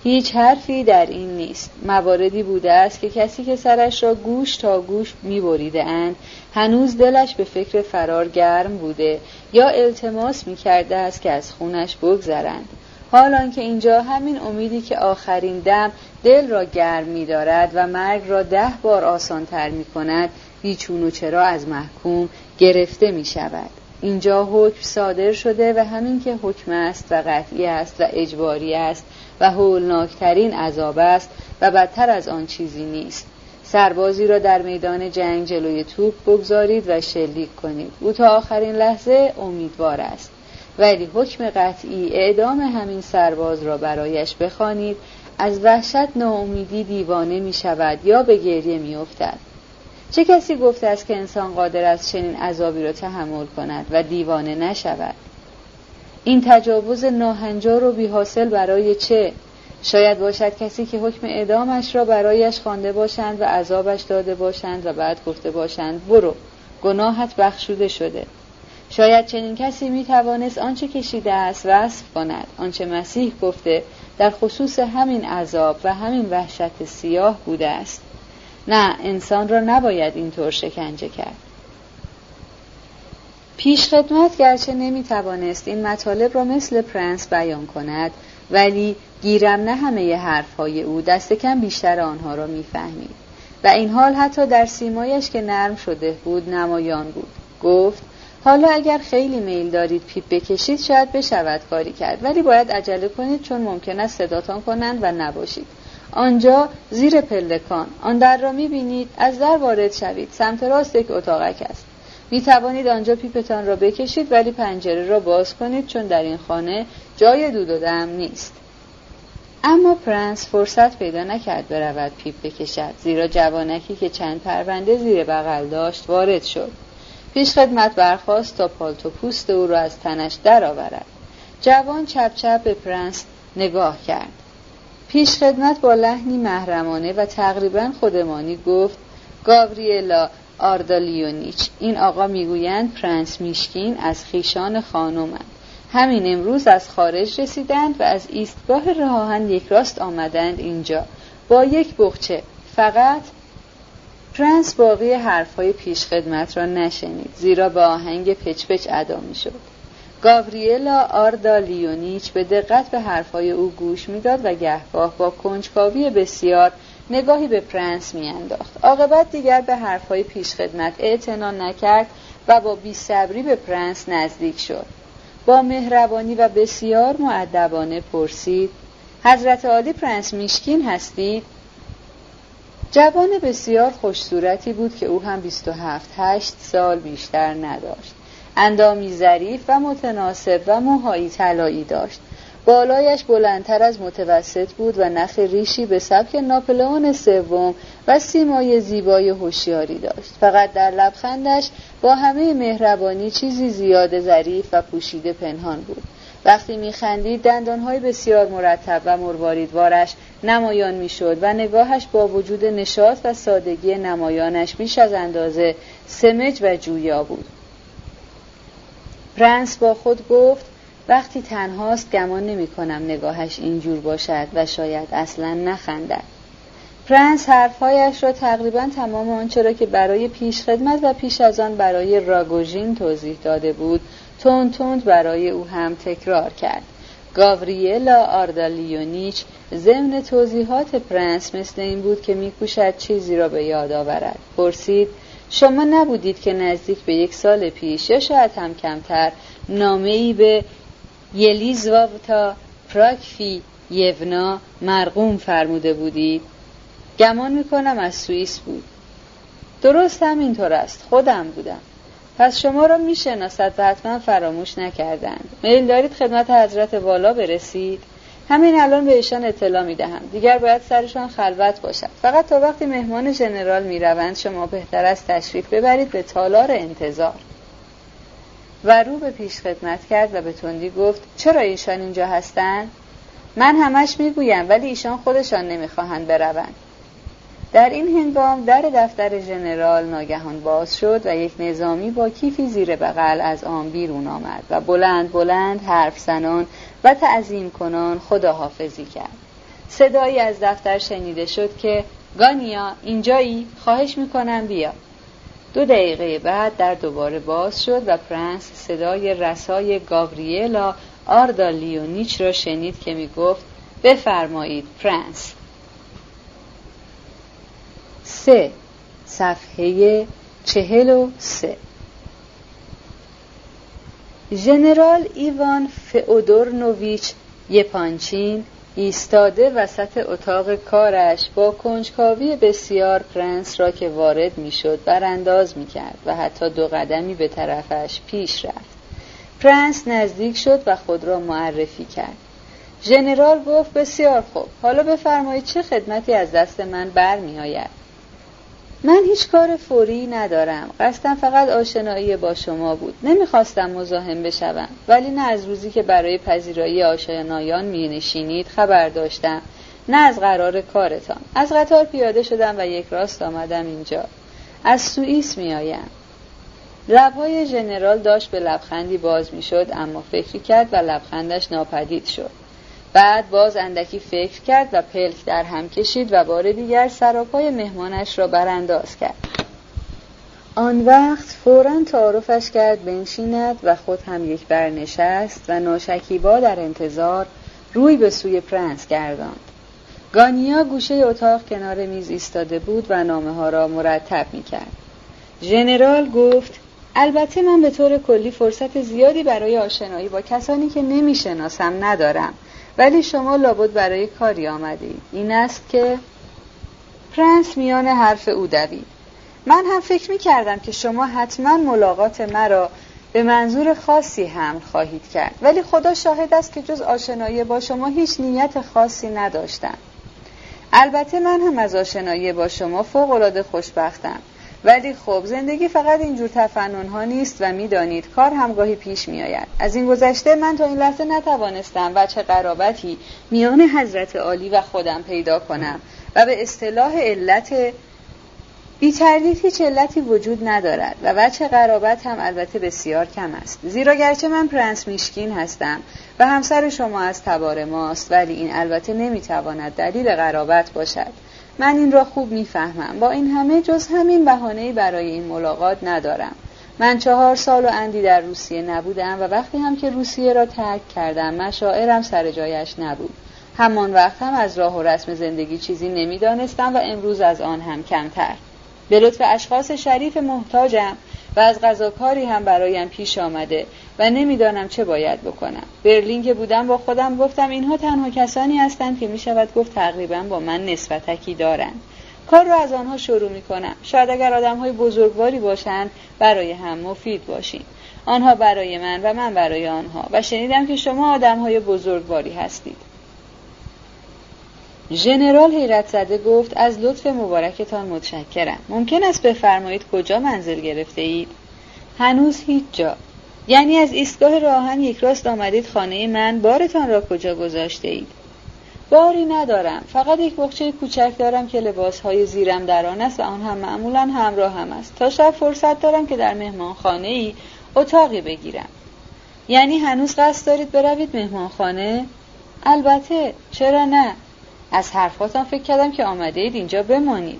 هیچ حرفی در این نیست. مواردی بوده است که کسی که سرش را گوش تا گوش می بریده اند هنوز دلش به فکر فرار گرم بوده یا التماس می کرده است که از خونش بگذرند. حال که اینجا همین امیدی که آخرین دم دل را گرم می دارد و مرگ را ده بار آسانتر می کند بیچون و چرا از محکوم گرفته می شود اینجا حکم صادر شده و همین که حکم است و قطعی است و اجباری است و هولناکترین عذاب است و بدتر از آن چیزی نیست. سربازی را در میدان جنگ جلوی توپ بگذارید و شلیک کنید. او تا آخرین لحظه امیدوار است. ولی حکم قطعی اعدام همین سرباز را برایش بخوانید از وحشت ناامیدی دیوانه می شود یا به گریه می افتد. چه کسی گفته است که انسان قادر است چنین عذابی را تحمل کند و دیوانه نشود؟ این تجاوز ناهنجار و بیحاصل برای چه؟ شاید باشد کسی که حکم اعدامش را برایش خوانده باشند و عذابش داده باشند و بعد گفته باشند برو گناهت بخشوده شده. شاید چنین کسی می توانست آنچه کشیده است وصف کند. آنچه مسیح گفته در خصوص همین عذاب و همین وحشت سیاه بوده است. نه انسان را نباید اینطور شکنجه کرد. پیش خدمت گرچه نمی توانست این مطالب را مثل پرنس بیان کند ولی گیرم نه همه حرف های او دست کم بیشتر آنها را می‌فهمید. و این حال حتی در سیمایش که نرم شده بود نمایان بود. گفت حالا اگر خیلی میل دارید پیپ بکشید شاید بشود کاری کرد. ولی باید عجله کنید چون ممکن است صداتان کنند و نباشید. آنجا زیر پلکان. آن در را می‌بینید. از در وارد شوید. سمت راست یک اتاقک است. می توانید آنجا پیپتان را بکشید ولی پنجره را باز کنید چون در این خانه جای دود و دم نیست. اما پرنس فرصت پیدا نکرد برود پیپ بکشد زیرا جوانکی که چند پرونده زیر بغل داشت وارد شد. پیش خدمت برخاست تا پالتو پوست او را از تنش درآورد. جوان چپ چپ به پرنس نگاه کرد. پیش خدمت با لحنی محرمانه و تقریبا خودمانی گفت گاوریلا آردالیونیچ این آقا می‌گویند پرنس میشکین از خویشان خانومند همین امروز از خارج رسیدند و از ایستگاه راه‌آهن یک راست آمدند اینجا. با یک بقچه فقط پرنس باقی حرفهای پیشخدمت را نشنید زیرا به آهنگ پچ پچ ادا می‌شد. گاوریلا آردالیونیچ به دقت به حرفهای او گوش می‌داد و گهگاه با کنجکاوی بسیار نگاهی به پرنس میانداخت. عاقبت دیگر به حرفهای پیشخدمت اعتنا نکرد و با بیصبری به پرنس نزدیک شد. با مهربانی و بسیار مؤدبانه پرسید حضرت عالی پرنس میشکین هستید؟ جوان بسیار خوش صورتی بود که او هم 27 8 سال بیشتر نداشت. اندامی ظریف و متناسب و موهایی طلایی داشت. بالایش بلندتر از متوسط بود و نخ ریشی به سبک ناپلئون سوم و سیمای زیبای هوشیاری داشت. فقط در لبخندش با همه مهربانی چیزی زیاد ظریف و پوشیده پنهان بود. وقتی میخندید دندانهای بسیار مرتب و مرواریدوارش نمایان می‌شد و نگاهش با وجود نشاط و سادگی نمایانش بیش از اندازه سمج و جویا بود. پرنس با خود گفت وقتی تنهاست گمان نمی کنم نگاهش اینجور باشد و شاید اصلا نخندد. پرنس حرفهایش را تقریبا تمام آنچه را که برای پیش خدمت و پیش از آن برای راگوژین توضیح داده بود تند تند برای او هم تکرار کرد. گاوریلا آردالیونیچ ضمن توضیحات پرنس مثل این بود که میکوشد چیزی را به یاد آورد. پرسید شما نبودید که نزدیک به یک سال پیش یا شاید هم کمتر نامه ای به یلیزواوتا پراکفی یونا مرقوم فرموده بودید؟ گمان می‌کنم از سوئیس بود. درست همینطور است. خودم بودم. پس شما را می‌شناسد و حتما فراموش نکردند. میل دارید خدمت حضرت والا برسید. همین الان به ایشان اطلاع می‌دهم. دیگر باید سرشان خلوت باشد. فقط تا وقتی مهمان ژنرال می‌روند شما بهتر است تشریف ببرید به تالار انتظار. و رو به پیش خدمت کرد و به تندی گفت چرا ایشان اینجا هستند من همش می‌گویم ولی ایشان خودشان نمی‌خواهند بروند. در این هنگام در دفتر ژنرال ناگهان باز شد و یک نظامی با کیفی زیر بغل از آن بیرون آمد و بلند بلند حرف زنان و تعظیم کنان خداحافظی کرد. صدایی از دفتر شنیده شد که گانیا اینجایی؟ خواهش می‌کنم بیا. دو دقیقه بعد در دوباره باز شد و پرنس صدای رسای گاوریلا آردالیونیچ را شنید که می گفت بفرمایید پرنس. سه. صفحه چهل و سه. ژنرال ایوان فئودوروویچ یپانچین ایستاده وسط اتاق کارش با کنجکاوی بسیار پرنس را که وارد می‌شد برانداز می‌کرد و حتی دو قدمی به طرفش پیش رفت. پرنس نزدیک شد و خود را معرفی کرد. ژنرال گفت بسیار خوب. حالا بفرمایید چه خدمتی از دست من برمیآید؟ من هیچ کار فوری ندارم. قصدم فقط آشنایی با شما بود. نمی‌خواستم مزاحم بشوم. ولی نه از روزی که برای پذیرایی آشنایان می نشینید خبر داشتم. نه از قرار کارتان. از قطار پیاده شدم و یک راست آمدم اینجا. از سوئیس می آیم لبهای ژنرال داشت به لبخندی باز می‌شد اما فکری کرد و لبخندش ناپدید شد. بعد باز اندکی فکر کرد و پلک در هم کشید و بار دیگر سراپای مهمانش را برانداز کرد. آن وقت فورا تعارفش کرد بنشیند و خود هم یک برنشست و ناشکیبا در انتظار روی به سوی پرنس گرداند. گانیا گوشه اتاق کنار میز ایستاده بود و نامه ها را مرتب می کرد ژنرال گفت البته من به طور کلی فرصت زیادی برای آشنایی با کسانی که نمی‌شناسم ندارم. ولی شما لابد برای کاری آمدید این است که پرنس میان حرف او دوید. من هم فکر می کردم که شما حتما ملاقات مرا به منظور خاصی هم خواهید کرد. ولی خدا شاهد است که جز آشنایی با شما هیچ نیت خاصی نداشتم. البته من هم از آشنایی با شما فوق العاده خوشبختم. ولی خب زندگی فقط اینجور تفنن ها نیست و می‌دانید کار همگاهی پیش میآید. از این گذشته من تا این لحظه نتوانستم و چه قرابتی میان حضرت عالی و خودم پیدا کنم و به اصطلاح علت بی تردید هیچ علتی وجود ندارد و وچه قرابت هم البته بسیار کم است. زیرا گرچه من پرنس میشکین هستم و همسر شما از تبار ماست ولی این البته نمی‌تواند دلیل قرابت باشد. من این را خوب می‌فهمم. با این همه جز همین بهانه‌ای برای این ملاقات ندارم. من چهار سال و اندی در روسیه نبودم و وقتی هم که روسیه را ترک کردم مشاعرم سر جایش نبود. همان وقت هم از راه و رسم زندگی چیزی نمی‌دانستم و امروز از آن هم کمتر. به لطف اشخاص شریف محتاجم و از غذاکاری هم برایم پیش آمده. و نمی‌دانم چه باید بکنم. برلین که بودم با خودم گفتم اینها تنها کسانی هستند که می‌شود گفت تقریبا با من نسبتکی دارند. کار را از آنها شروع می کنم شاید اگر آدم های بزرگواری باشند برای هم مفید باشیم. آنها برای من و من برای آنها. و شنیدم که شما آدم های بزرگواری هستید. ژنرال حیرت زده گفت از لطف مبارکتان متشکرم. ممکن است بفرمایید کجا منزل گرفته اید؟ هنوز هیچ جا. یعنی از ایستگاه راهن یک راست آمدید خانه من. بارتان را کجا گذاشته اید؟ باری ندارم. فقط یک بخچه کوچک دارم که لباس های زیرم در آن است و آن هم معمولا همراه هم است. تا شب فرصت دارم که در مهمان خانه ای اتاقی بگیرم. یعنی هنوز قصد دارید بروید مهمان خانه؟ البته. چرا نه؟ از حرفاتان فکر کردم که آمده اید اینجا بمانید.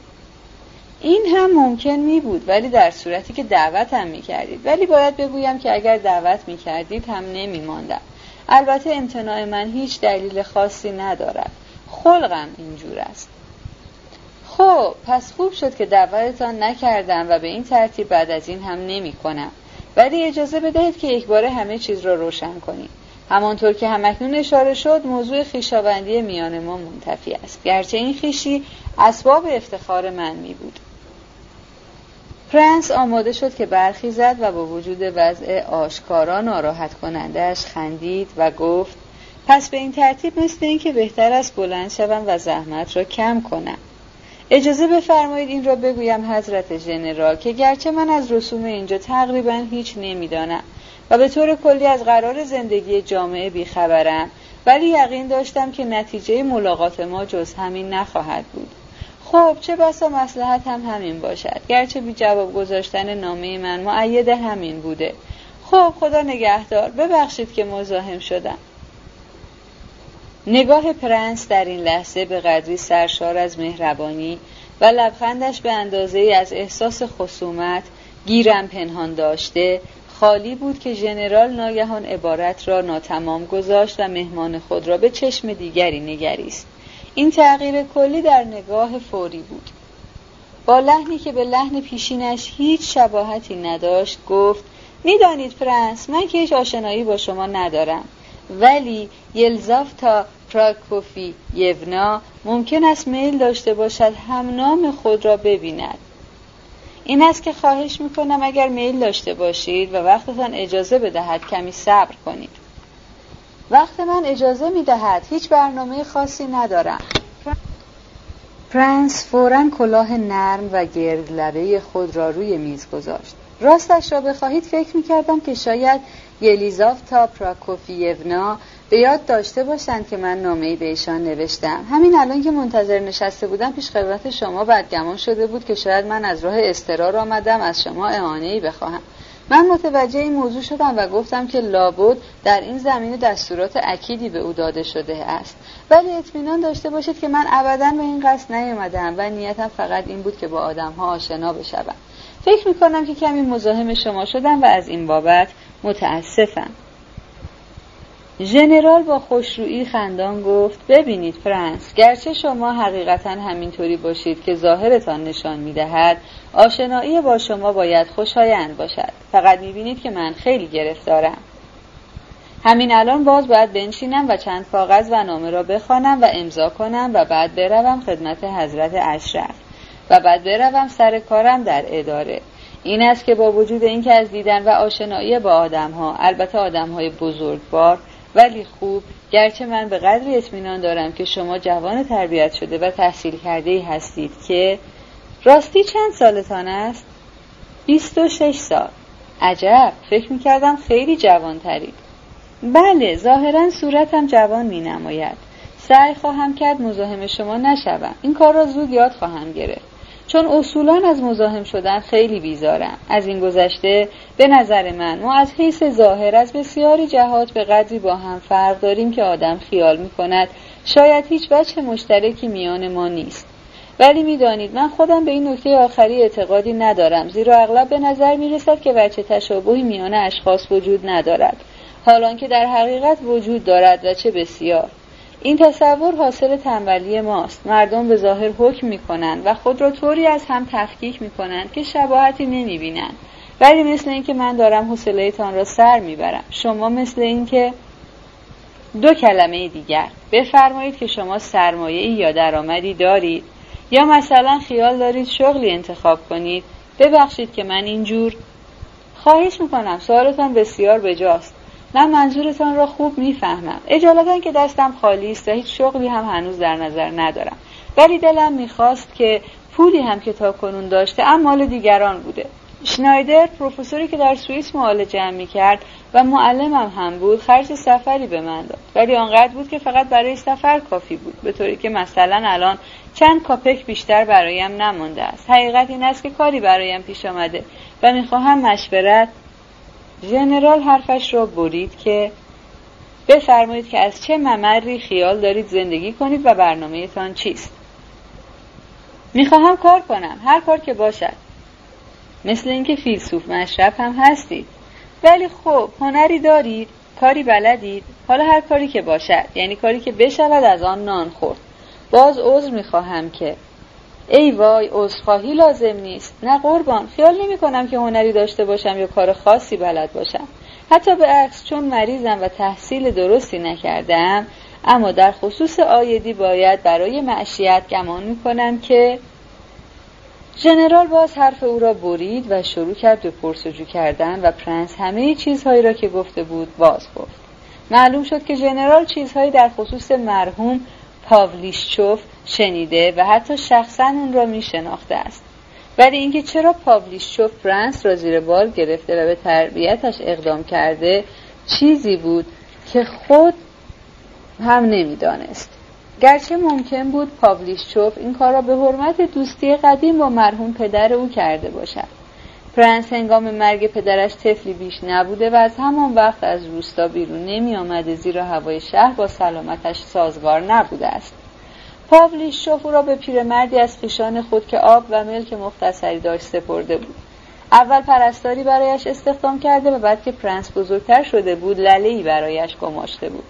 این هم ممکن می بود ولی در صورتی که دعوت هم می کردید ولی باید بگویم که اگر دعوت می کردید هم نمی ماندم البته امتناع من هیچ دلیل خاصی ندارد. خلقم اینجور است. خب پس خوب شد که دعوتتان نکردم و به این ترتیب بعد از این هم نمی کنم ولی اجازه بدهید که یک بار همه چیز را روشن کنیم. همانطور که همکنون اشاره شد موضوع خیشاوندی میان ما منتفی است. گرچه این خیشی اسباب افتخار من می بود پرنس آماده شد که برخیزد و با وجود وضع آشکارا ناراحت کنندهش خندید و گفت پس به این ترتیب مثل این که بهتر است بلند شوم و زحمت را کم کنم. اجازه بفرمایید این را بگویم حضرت ژنرال که گرچه من از رسوم اینجا تقریبا هیچ نمی‌دانم و به طور کلی از قرار زندگی جامعه بیخبرم ولی یقین داشتم که نتیجه ملاقات ما جز همین نخواهد بود. خب چه بسا مسلحت هم همین باشد. گرچه بی جواب گذاشتن نامه من معید همین بوده. خب خدا نگهدار. ببخشید که مزاحم شدم. نگاه پرنس در این لحظه به قدری سرشار از مهربانی و لبخندش به اندازه از احساس خصومت گیرم پنهان داشته خالی بود که ژنرال ناگهان عبارت را ناتمام گذاشت و مهمان خود را به چشم دیگری نگریست. این تغییر کلی در نگاه فوری بود. با لحنی که به لحن پیشینش هیچ شباهتی نداشت گفت می‌دانید فرانس من که هیچ آشنایی با شما ندارم ولی یلزافتا پراکوفی یونا ممکن است میل داشته باشد هم نام خود را ببیند. این است که خواهش می‌کنم اگر میل داشته باشید و وقتتان اجازه بدهد کمی صبر کنید. وقت من اجازه می‌دهد هیچ برنامه خاصی ندارم. فرانس فورا کلاه نرم و گرد لبه خود را روی میز گذاشت. راستش را بخواهید فکر می‌کردم که شاید یلیزاف پراکوفیونا به یاد داشته باشند که من نامه به ایشان نوشتم. همین الان که منتظر نشسته بودم پیش خدمت شما بدگمان شده بود که شاید من از راه استرار آمدم از شما اعانه ای بخواهم. من متوجه این موضوع شدم و گفتم که لابد در این زمینه دستورات اکیدی به او داده شده است. ولی اطمینان داشته باشید که من ابدا به این قصد نیومدم و نیتم فقط این بود که با آدم ها آشنا بشوم. فکر می‌کنم که کمی مزاحم شما شدم و از این بابت متاسفم. ژنرال با خوشرویی خندان گفت ببینید فرانس گرچه شما حقیقتا همینطوری باشید که ظاهرتان نشان می‌دهد آشنایی با شما باید خوشایند باشد. فقط می‌بینید که من خیلی گرفتارم. همین الان باز باید بنشینم و چند کاغذ و نامه را بخوانم و امضا کنم و بعد بروم خدمت حضرت اشرف و بعد بروم سر کارم در اداره. این است که با وجود اینکه از دیدن و آشنایی با آدم ها البته آدم های بزرگوار ولی خوب. گرچه من به قدری اطمینان دارم که شما جوان تربیت شده و تحصیل کرده ای هستید که راستی چند سالتان است؟ 26 سال. عجب. فکر می‌کردم خیلی جوان ترید بله ظاهرا صورتم جوان می نماید سعی خواهم کرد مزاحم شما نشوم. این کار را زود یاد خواهم گرفت. چون اصولا از مزاحم شدن خیلی بیزارم از این گذشته به نظر من ما از حیث ظاهر از بسیاری جهات به قدری با هم فرق داریم که آدم خیال می کند شاید هیچ وجه مشترکی میان ما نیست. ولی می‌دانید من خودم به این نکته آخری اعتقادی ندارم زیرا اغلب به نظر می رسد که وجه تشابهی میان اشخاص وجود ندارد. حالان که در حقیقت وجود دارد و چه بسیار. این تصور حاصل تنبلی ماست. مردم به ظاهر حکم می کنند و خود را طوری از هم تفکیک می کنند که شباهتی نمی بینند ولی مثل اینکه من دارم حوصله تان را سر می‌برم. شما مثل اینکه دو کلمه دیگر. بفرمایید که شما سرمایه یا درآمدی دارید. یا مثلا خیال دارید شغلی انتخاب کنید. ببخشید که من اینجور خواهش می‌کنم. سوالتان بسیار بجاست. من منظورتان را خوب می‌فهمم. اجالتا که دستم خالی است و هیچ شغلی هم هنوز در نظر ندارم. ولی دلم می‌خواست که پولی هم که تا کنون داشته ام مال دیگران بوده. شنایدر پروفسوری که در سوئیس معالجه می کرد و معلمم هم بود خرج سفری به من داد. ولی آنقدر بود که فقط برای سفر کافی بود به طوری که مثلا الان چند کاپک بیشتر برایم نمانده است. حقیقت این است که کاری برایم پیش آمده و می‌خواهم مشورت ژنرال حرفش را برید که بفرمایید که از چه ممری خیال دارید زندگی کنید و برنامهتان چیست. می‌خواهم کار کنم هر کار که باشد. مثل اینکه فیلسوف مشرب هم هستید. ولی خب هنری دارید کاری بلدید. حالا هر کاری که باشد یعنی کاری که بشود از آن نان خورد. باز عذر می‌خواهم که ای وای عذرخواهی لازم نیست. نه قربان خیال نمی کنم که هنری داشته باشم یا کار خاصی بلد باشم. حتی به عکس چون مریضم و تحصیل درستی نکردم اما در خصوص آیدی باید برای معشیت گمان می کنم که ژنرال باز حرف او را برید و شروع کرد به پرس‌وجو کردن و پرنس همه چیزهایی را که گفته بود باز گفت. معلوم شد که ژنرال چیزهایی در خصوص مرحوم پاولیشچوف شنیده و حتی شخصا اون را می شناخته است. ولی اینکه چرا پاولیشچوف پرنس را زیر بال گرفته و به تربیتش اقدام کرده چیزی بود که خود هم نمی‌دانست. گرچه ممکن بود پاولیشچوف این کار را به حرمت دوستی قدیم با مرحوم پدر او کرده باشد. پرنس هنگام مرگ پدرش طفلی بیش نبوده و از همان وقت از روستا بیرون نمی آمده زیرا هوای شهر با سلامتش سازگار نبوده است. پاولیشچوف او را به پیرمردی از خویشان خود که آب و ملک مختصری داشت سپرده بود. اول پرستاری برایش استخدام کرده و بعد که پرنس بزرگتر شده بود لله برایش گماشته بود.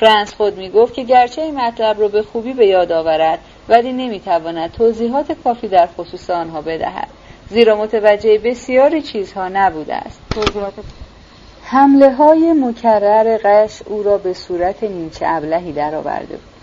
پرنس خود می گفت که گرچه این مطلب را به خوبی به یاد می‌آورد ولی نمی‌تواند توضیحات کافی در خصوص آنها بدهد. زیرا متوجه بسیاری چیزها نبوده است. حمله های مکرر غش او را به صورت نیمچه ابلهی درآورده بود.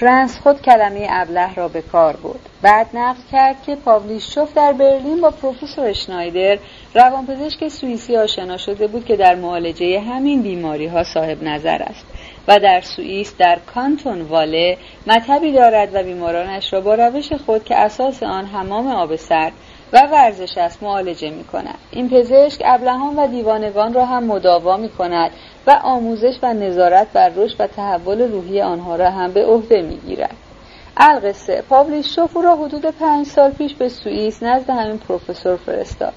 پرنس خود کلمه ابله را به کار برد. بعد نقل کرد که پاولیشچوف در برلین با پروفسور اشنایدر روانپزشک سوئیسی آشنا شده بود که در معالجه همین بیماری ها صاحب نظر است و در سوئیس در کانتون واله مطبی دارد و بیمارانش را با روش خود که اساس آن حمام آب سرد و ورزش است معالجه می کند. این پزشک ابلهان و دیوانگان را هم مداوا می کند و آموزش و نظارت بر رشد و تحول روحی آنها را هم به عهده می گیرد. القصه پاولیش شوفو را حدود پنج سال پیش به سوئیس نزد همین پروفسور فرستاد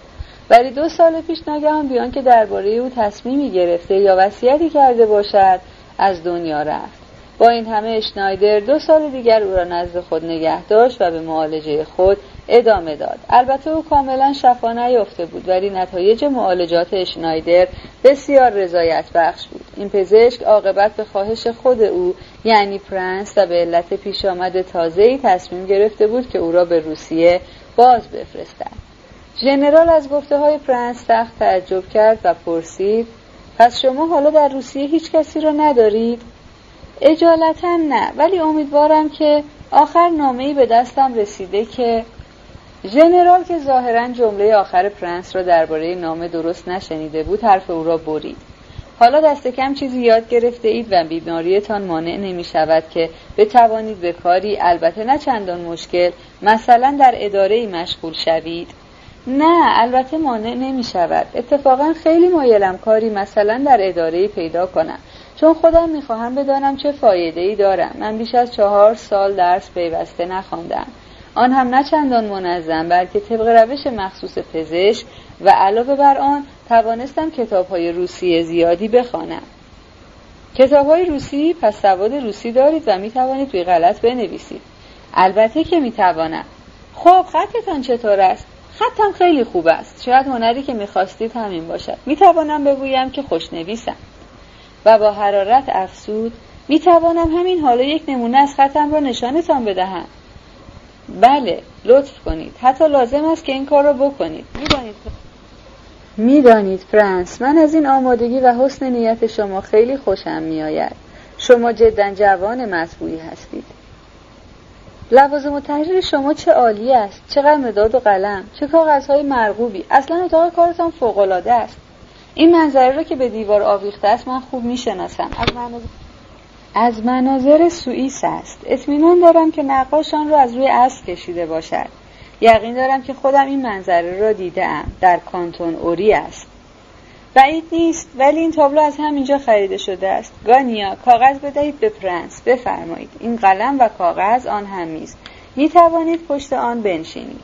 ولی دو سال پیش ناگهان بیان که درباره او تصمیمی گرفته یا وصیتی کرده باشد از دنیا رفت با این همه اشنایدر دو سال دیگر او را نزد خود نگه داشت و به معالجه خود ادامه داد. البته او کاملا شفا نیافته بود ولی نتایج معالجات اشنایدر بسیار رضایت بخش بود. این پزشک عاقبت به خواهش خود او یعنی پرنس و به علت پیش آمد تازه‌ای تصمیم گرفته بود که او را به روسیه باز بفرستد. ژنرال از گفته های پرنس سخت تعجب کرد و پرسید پس شما حالا در روسیه هیچ کسی را ندارید؟ اجالتا نه ولی امیدوارم که آخر نامه‌ای به دستم رسیده که ژنرال که ظاهرا جمله آخر پرنس را درباره نامه درست نشنیده بود حرف او را برید. حالا دست کم چیزی یاد گرفته اید و بیماریتان مانع نمی شود که بتوانید به کاری البته نه چندان مشکل مثلا در اداره مشغول شوید. نه البته مانع نمی شود اتفاقا خیلی مایلم کاری مثلا در اداره پیدا کنم. چون خودم می‌خواهم بدانم چه فایده ای دارم. من بیش از چهار سال درس پیوسته نخواندم. آن هم نه چندان منظم بلکه طبق روش مخصوص پزشک و علاوه بر آن توانستم کتاب های روسی زیادی بخوانم. کتاب های روسی پس سواد روسی دارید و می توانید بی غلط بنویسید. البته که می توانم خب خطتان چطور است؟ خطم خیلی خوب است. شاید هنری که می‌خواستید همین باشد. می‌توانم بگویم که خوشنویسم. و با حرارت افسود می‌توانم همین حالا یک نمونه از خطم را نشانتان بدهم. بله لطف کنید. حتی لازم است که این کار را بکنید. می‌دانید. می‌دانید فرانس. من از این آمادگی و حسن نیت شما خیلی خوشم میآید. شما جدا جوان مطبوعی هستید. لوازم و تحریر شما چه عالی است چقدر مداد و قلم چه کاغذهای مرغوبی. اصلا اتاق کارتان فوقالعاده است. این منظره را که به دیوار آویخته است من خوب می‌شناسم. از مناظر از مناظر سوئیس است. اطمینان دارم که نقاشان را از روی اسب کشیده باشد. یقین دارم که خودم این منظره را دیدم در کانتون اوری است. بعید نیست ولی این تابلو از همینجا خریده شده است. گانیا کاغذ بدهید به پرنس. بفرمایید. این قلم و کاغذ آن هم میز می توانید پشت آن بنشینید.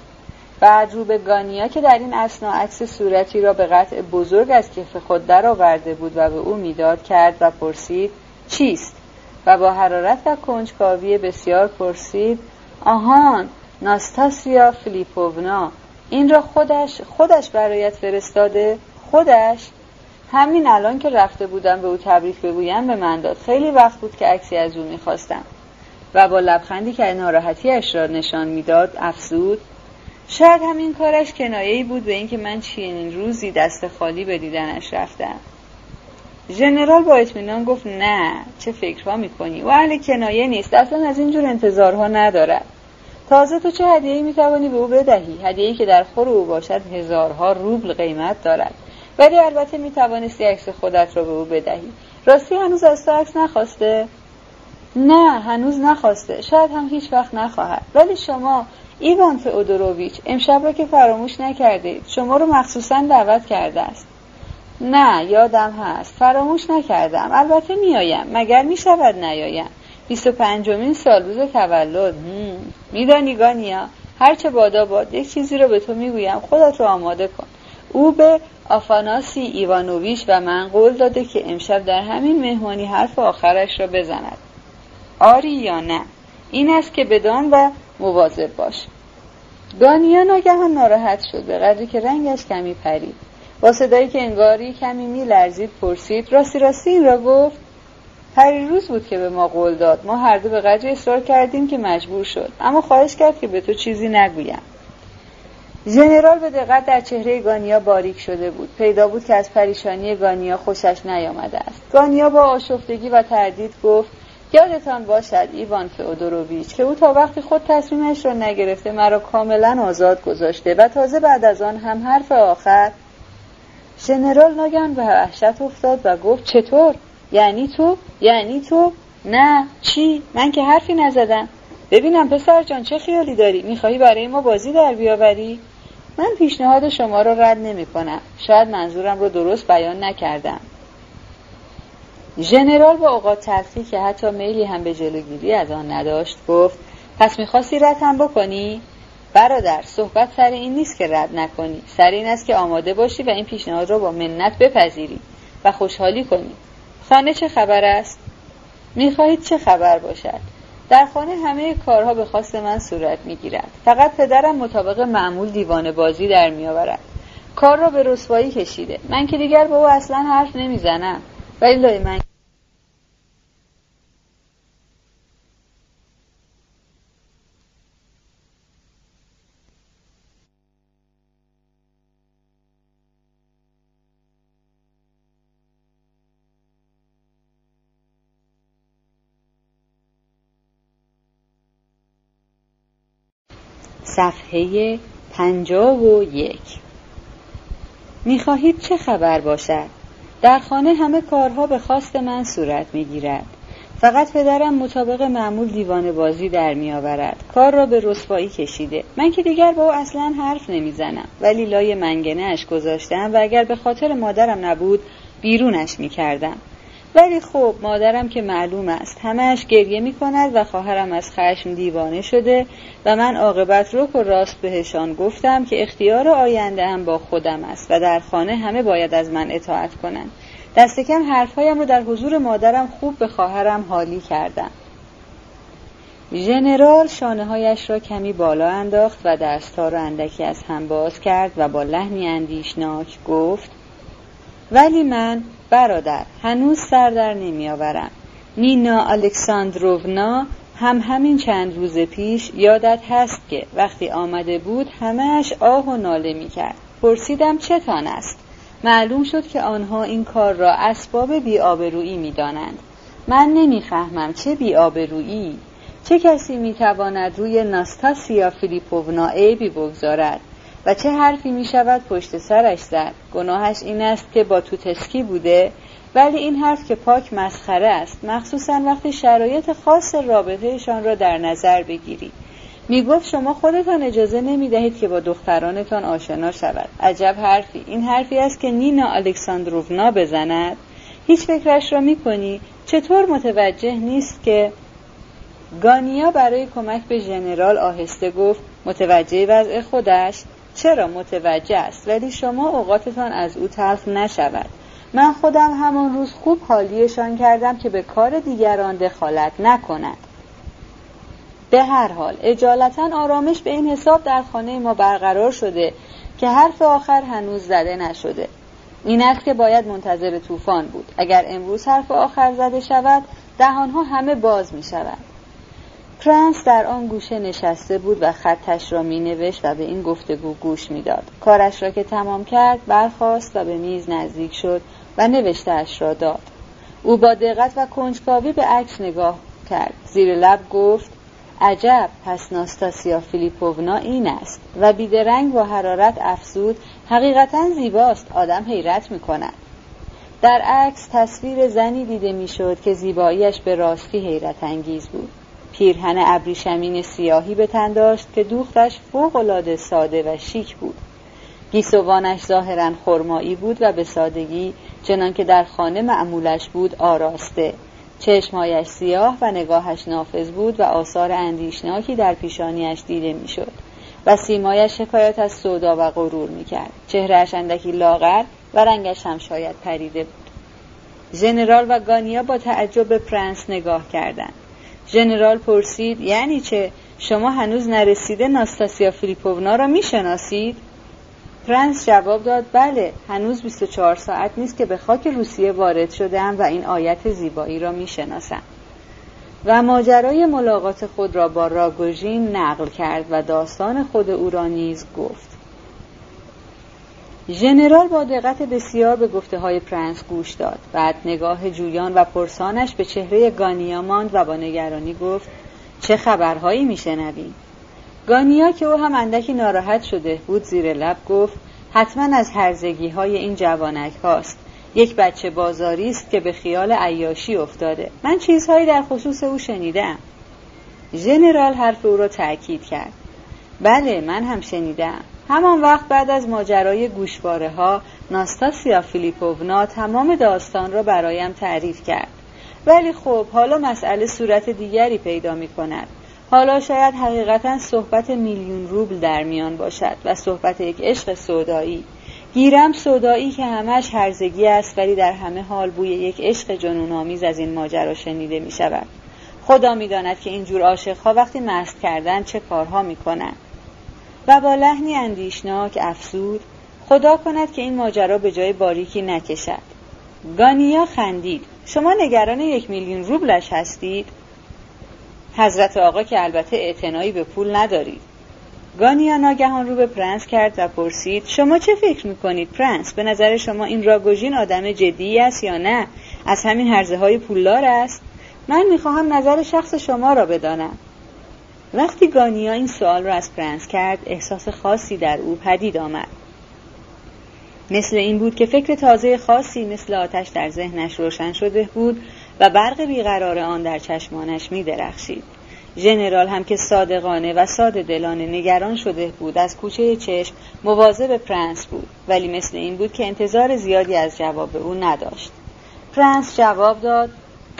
بعد رو به گانیا که در این اسنا عکس صورتی را به قطع بزرگ از کف خود درآورده بود و به او می‌داد کرد و پرسید چیست؟ و با حرارت و کنجکاوی بسیار پرسید آهان ناستاسیا فلیپوونا این را خودش خودش برایت فرستاده؟ خودش؟ همین الان که رفته بودم به او تبریک بگویم به من داد. خیلی وقت بود که عکسی از او می‌خواستم. و با لبخندی که ناراحتیش را نشان می‌داد افزود شاید همین کارش کنایه بود به اینکه من چنین روزی دست خالی به دیدنش رفتم. ژنرال با اطمینان گفت نه چه فکرها می‌کنی؟ و اهل کنایه نیست اصلا از اینجور انتظارها ندارد تازه تو چه هدیه‌ای می‌توانی به او بدهی؟ هدیه‌ای که در خور او باشد هزارها روبل قیمت دارد. ولی البته می‌توانستی عکس خودت را به او بدهی. راستی هنوز از تو عکس نخواسته؟ نه هنوز نخواسته. شاید هم هیچ وقت نخواهد. ولی شما ایوان فئودوروویچ امشب را که فراموش نکردید شما رو مخصوصا دعوت کرده است. نه یادم هست. فراموش نکردم. البته میآیم مگر می‌شود نیایم؟ بیست و پنجمین سال روز تولد. میدانی گانیا هرچه بادا باد یک چیزی رو به تو می‌گویم. خودت رو آماده کن. او به آفاناسی ایوانوویچ و من قول داده که امشب در همین مهمانی حرف آخرش را بزند. آری یا نه؟ این است که بدان و مواظب باش. گانیا ناگهان ناراحت شد. به قدری که رنگش کمی پرید. با صدایی که انگاری کمی میلرزید پرسید راستی راستی این را گفت. روز بود که به ما قول داد. ما هر دو به قدری اصرار کردیم که مجبور شد. اما خواهش کرد که به تو چیزی نگویم. ژنرال به دقت در چهره گانیا باریک شده بود. پیدا بود که از پریشانی گانیا خوشش نیامده است. گانیا با آشفتگی و تردید گفت یادتان باشد ایوان فئودوروویچ که او تا وقتی خود تصمیمش را نگرفته مرا کاملا آزاد گذاشته و تازه بعد از آن هم حرف آخر ژنرال ناگهان به وحشت افتاد و گفت چطور؟ یعنی تو؟ یعنی تو؟ نه. چی؟ من که حرفی نزدم. ببینم پسر جان چه خیالی داری؟ می‌خواهی برای ما بازی در بیاوری؟ من پیشنهاد شما را رد نمی کنم شاید منظورم رو درست بیان نکردم. ژنرال با اوقات تلخی که حتی میلی هم به جلوگیری از آن نداشت گفت پس می‌خواستی رد هم بکنی؟ برادر صحبت سر این نیست که رد نکنی. سر این است که آماده باشی و این پیشنهاد را با منت بپذیری و خوشحالی کنی. خانه چه خبر است؟ می‌خواهید چه خبر باشد؟ در خانه همه کارها به خواست من صورت می‌گیرد. فقط پدرم مطابق معمول دیوان بازی در میآورد. کار را به رسوایی کشیده. من که دیگر با او اصلا حرف نمی‌زنم. ولی لای من صفحه پنجاه و یک. می‌خواهید چه خبر باشد؟ در خانه همه کارها به خواست من صورت می‌گیرد. فقط پدرم مطابق معمول دیوان بازی در می آورد. کار را به رسوایی کشیده. من که دیگر با او اصلا حرف نمی‌زنم. ولی لای منگنه اش گذاشتم و اگر به خاطر مادرم نبود بیرونش می کردم ولی خب مادرم که معلوم است. همهش گریه می کند و خواهرم از خشم دیوانه شده و من عاقبت رک و راست بهشان گفتم که اختیار آینده هم با خودم است و در خانه همه باید از من اطاعت کنند. دست کم حرفهایم رو در حضور مادرم خوب به خواهرم حالی کردم. ژنرال شانه هایش را کمی بالا انداخت و دستها را اندکی از هم باز کرد و با لحنی اندیشناک گفت ولی من برادر هنوز سر در نمیآورم نینا الکساندروونا هم همین چند روز پیش یادت هست که وقتی آمده بود همهش آه و ناله می کرد پرسیدم چتان است؟ معلوم شد که آنها این کار را اسباب بیآبرویی می دانند. من نمی‌فهمم چه بیآبرویی. چه کسی می‌تواند روی ناستاسیا فیلیپوونا عیبی بگذارد؟ و چه حرفی می شود پشت سرش زد. گناهش این است که با توتسکی بوده ولی این حرف که پاک مسخره است. مخصوصا وقتی شرایط خاص رابطهشان را در نظر بگیری. می گفت شما خودتان اجازه نمی دهید که با دخترانتان آشنا شود. عجب حرفی. این حرفی است که نینا الکساندروونا بزند. هیچ فکرش را می کنی چطور متوجه نیست که گانیا برای کمک به ژنرال آهسته گفت متوجه وضع خودش؟ چرا متوجه است؟ ولی شما اوقاتتان از او تلخ نشود. من خودم همان روز خوب حالیشان کردم که به کار دیگران دخالت نکنند به هر حال اجالتا آرامش به این حساب در خانه ما برقرار شده که حرف آخر هنوز زده نشده. این است که باید منتظر طوفان بود. اگر امروز حرف آخر زده شود دهانها همه باز می شود پرنس در آن گوشه نشسته بود و خطش را می نوشت و به این گفتگو گوش می داد. کارش را که تمام کرد برخاست و به میز نزدیک شد و نوشتهاش را داد. او با دقت و کنجکاوی به عکس نگاه کرد. زیر لب گفت عجب پس ناستاسیا فیلیپوونا این است و بیدرنگ با حرارت افزود حقیقتا زیباست آدم حیرت می کند. در عکس تصویر زنی دیده می‌شد که زیباییش به راستی حیرت انگیز بود. پیرهن ابریشمین سیاهی به تن داشت که دوختش فوقالعاده ساده و شیک بود. گیسوانش ظاهرا خرمایی بود و به سادگی چنان که در خانه معمولش بود آراسته. چشمهایش سیاه و نگاهش نافذ بود و آثار اندیشناکی در پیشانیش دیده می‌شد و سیمایش شکایت از سودا و غرور می‌کرد. چهرهش اندکی لاغر و رنگش هم شاید پریده بود. ژنرال و گانیا با تعجب به پرنس نگاه کردند. ژنرال پرسید یعنی چه؟ شما هنوز نرسیده ناستاسیا فیلیپوونا را می‌شناسید؟ پرنس جواب داد بله هنوز 24 ساعت نیست که به خاک روسیه وارد شدم و این آیت زیبایی را می‌شناسم. و ماجرای ملاقات خود را با راگوژین نقل کرد و داستان خود او را نیز گفت. ژنرال با دقت بسیار به گفته های پرنس گوش داد. بعد نگاه جویا و پرسانش به چهره گانیا ماند و با نگرانی گفت چه خبرهایی میشنویم گانیا که او هم اندکی ناراحت شده بود زیر لب گفت حتما از هرزگی های این جوانک هاست. یک بچه بازاری است که به خیال عیاشی افتاده. من چیزهایی در خصوص او شنیدم. ژنرال حرف او را تأکید کرد. بله من هم شنیدم. همان وقت بعد از ماجرای گوشواره ها ناستاسیا فیلیپوونا تمام داستان را برایم تعریف کرد. ولی خب حالا مسئله صورت دیگری پیدا می کند حالا شاید حقیقتا صحبت میلیون روبل در میان باشد و صحبت یک عشق سودایی. گیرم سودایی که همش هرزگی است ولی در همه حال بوی یک عشق جنونآمیز از این ماجرا شنیده می شود خدا می‌داند که اینجور عاشقها وقتی مست کردن چه کارها می کنند و با لحنی اندیشناک افسود خدا کند که این ماجرا به جای باریکی نکشد. گانیا خندید. شما نگران یک میلیون روبلش هستید؟ حضرت آقا که البته اعتنایی به پول ندارید. گانیا ناگهان رو به پرنس کرد و پرسید شما چه فکر می‌کنید پرنس؟ به نظر شما این راگوژین آدم جدی است یا نه؟ از همین هرزه های پولدار است؟ من می‌خواهم نظر شخص شما را بدانم. وقتی گانیا این سوال را از پرنس کرد احساس خاصی در او پدید آمد. مثل این بود که فکر تازه خاصی مثل آتش در ذهنش روشن شده بود و برق بیقرار آن در چشمانش می درخشید. ژنرال هم که صادقانه و ساده دلانه نگران شده بود از گوشه چشم مواظب پرنس بود. ولی مثل این بود که انتظار زیادی از جواب او نداشت. پرنس جواب داد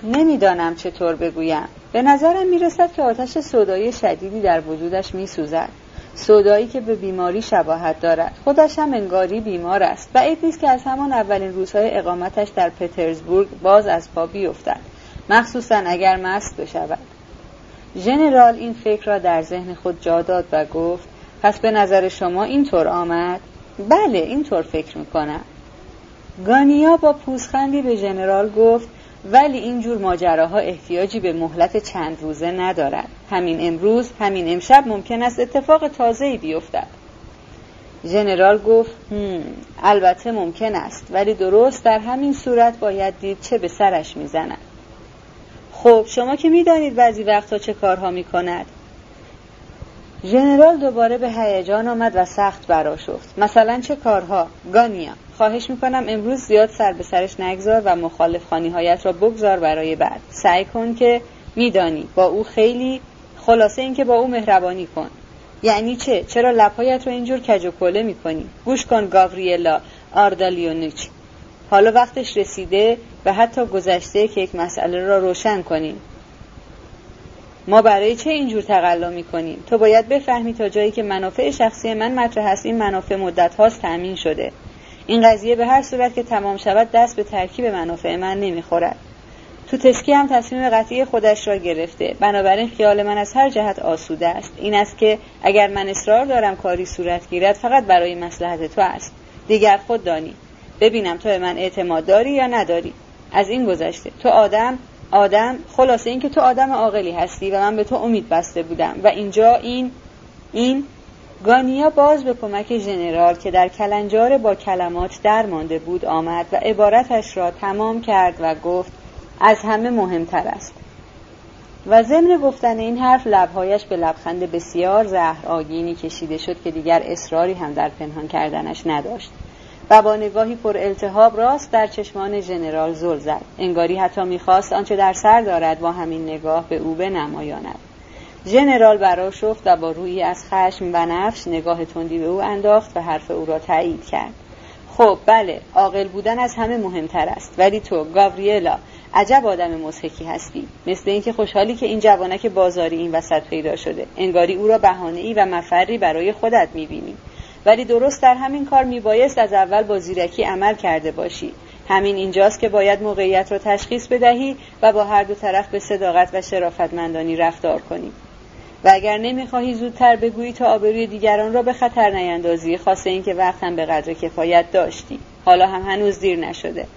نمی‌دانم چطور بگویم. به نظرم می‌رسد که آتش سودایی شدیدی در وجودش میسوزد. صدایی که به بیماری شباهت دارد. خودش هم انگاری بیمار است. و نیست که از همان اولین روزهای اقامتش در پترزبورگ باز از پا بیفتد. مخصوصا اگر مست بشود. ژنرال این فکر را در ذهن خود جا داد و گفت پس به نظر شما اینطور آمد؟ بله اینطور فکر می‌کنم. گانیا با پوزخندی به ژنرال گفت ولی این جور ماجراها احتیاجی به مهلت چند روزه ندارد همین امروز همین امشب ممکن است اتفاق تازه‌ای بیفتد. ژنرال گفت هم، البته ممکن است ولی درست در همین صورت باید دید چه به سرش می‌زند خب شما که می‌دانید بعضی وقتها چه کارها می‌کند؟ ژنرال دوباره به هیجان آمد و سخت براشفت مثلا چه کارها؟ گانیا. خواهش می‌کنم امروز زیاد سر به سرش نگذار و مخالف خانی هایت را بگذار برای بعد. سعی کن که میدانی با او خیلی خلاصه اینکه با او مهربانی کن. یعنی چه؟ چرا لپایت رو اینجور کج و کله می‌کنی؟ گوش کن گاوریلا آردالیونیچ. حالا وقتش رسیده و حتی گذشته که یک مسئله را روشن کنیم. ما برای چه اینجور تقلا می‌کنیم؟ تو باید بفهمی تا جایی که منافع شخصی من مطرح هست این منافع مدت هاست تأمین شده. این قضیه به هر صورت که تمام شود دست به ترکیب منافع من نمی‌خورد. تو تسکی هم تصمیم قطعی خودش را گرفته. بنابراین خیال من از هر جهت آسوده است. این است که اگر من اصرار دارم کاری صورت گیرد فقط برای مسلحت تو است. دیگر خود دانی. ببینم تو به من اعتماد داری یا نداری. از این گذشته. تو آدم آدم خلاصه اینکه تو آدم عاقلی هستی و من به تو امید بسته بودم. و اینجا این این گانیا باز به کمک ژنرال که در کلنجار با کلمات درمانده بود آمد و عبارتش را تمام کرد و گفت از همه مهمتر است. و ضمن گفتن این حرف لبهایش به لبخند بسیار زهر آگینی کشیده شد که دیگر اصراری هم در پنهان کردنش نداشت. و با نگاهی پر التهاب راست در چشمان ژنرال زل زد انگاری حتی می‌خواست آنچه در سر دارد با همین نگاه به او بنمایاند. ژنرال براشفت و با روی از خشم و نفش نگاه تندی به او انداخت و حرف او را تایید کرد. خب بله عاقل بودن از همه مهمتر است. ولی تو گاوریلا عجب آدم مسحکی هستی. مثل اینکه خوشحالی که این جوانک بازاری این وسط پیدا شده. انگاری او را بهانه و مفری برای خودت می‌بینی. ولی درست در همین کار میبایست از اول با زیرکی عمل کرده باشی. همین اینجاست که باید موقعیت را تشخیص بدهی و با هر دو طرف به صداقت و شرافتمندانی رفتار کنی. و اگر نمی‌خواهی زودتر بگویی تا آبروی دیگران را به خطر نیندازی خاصه اینکه وقت هم به قدر کفایت داشتی. حالا هم هنوز دیر نشده.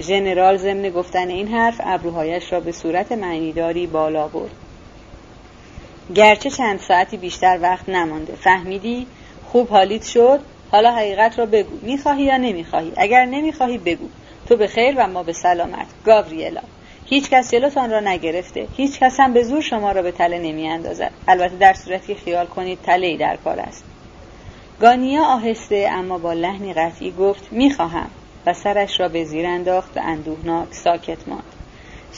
ژنرال ضمن گفتن این حرف ابروهایش را به صورت معنیداری بالا برد. گرچه چند ساعتی بیشتر وقت نمانده. فهمیدی؟ خوب حالیت شد حالا حقیقت را بگو. می‌خواهی یا نمی‌خواهی؟ اگر نمی‌خواهی بگو. تو به خیر و ما به سلامت. گاوریلا هیچ کس جلوتان را نگرفته. هیچ کس هم به زور شما را به تله نمی اندازد البته در صورتی خیال کنید تله در کار است. گانیا آهسته اما با لحنی قطعی گفت می‌خواهم. و سرش را به زیر انداخت و اندوهناک ساکت ماند.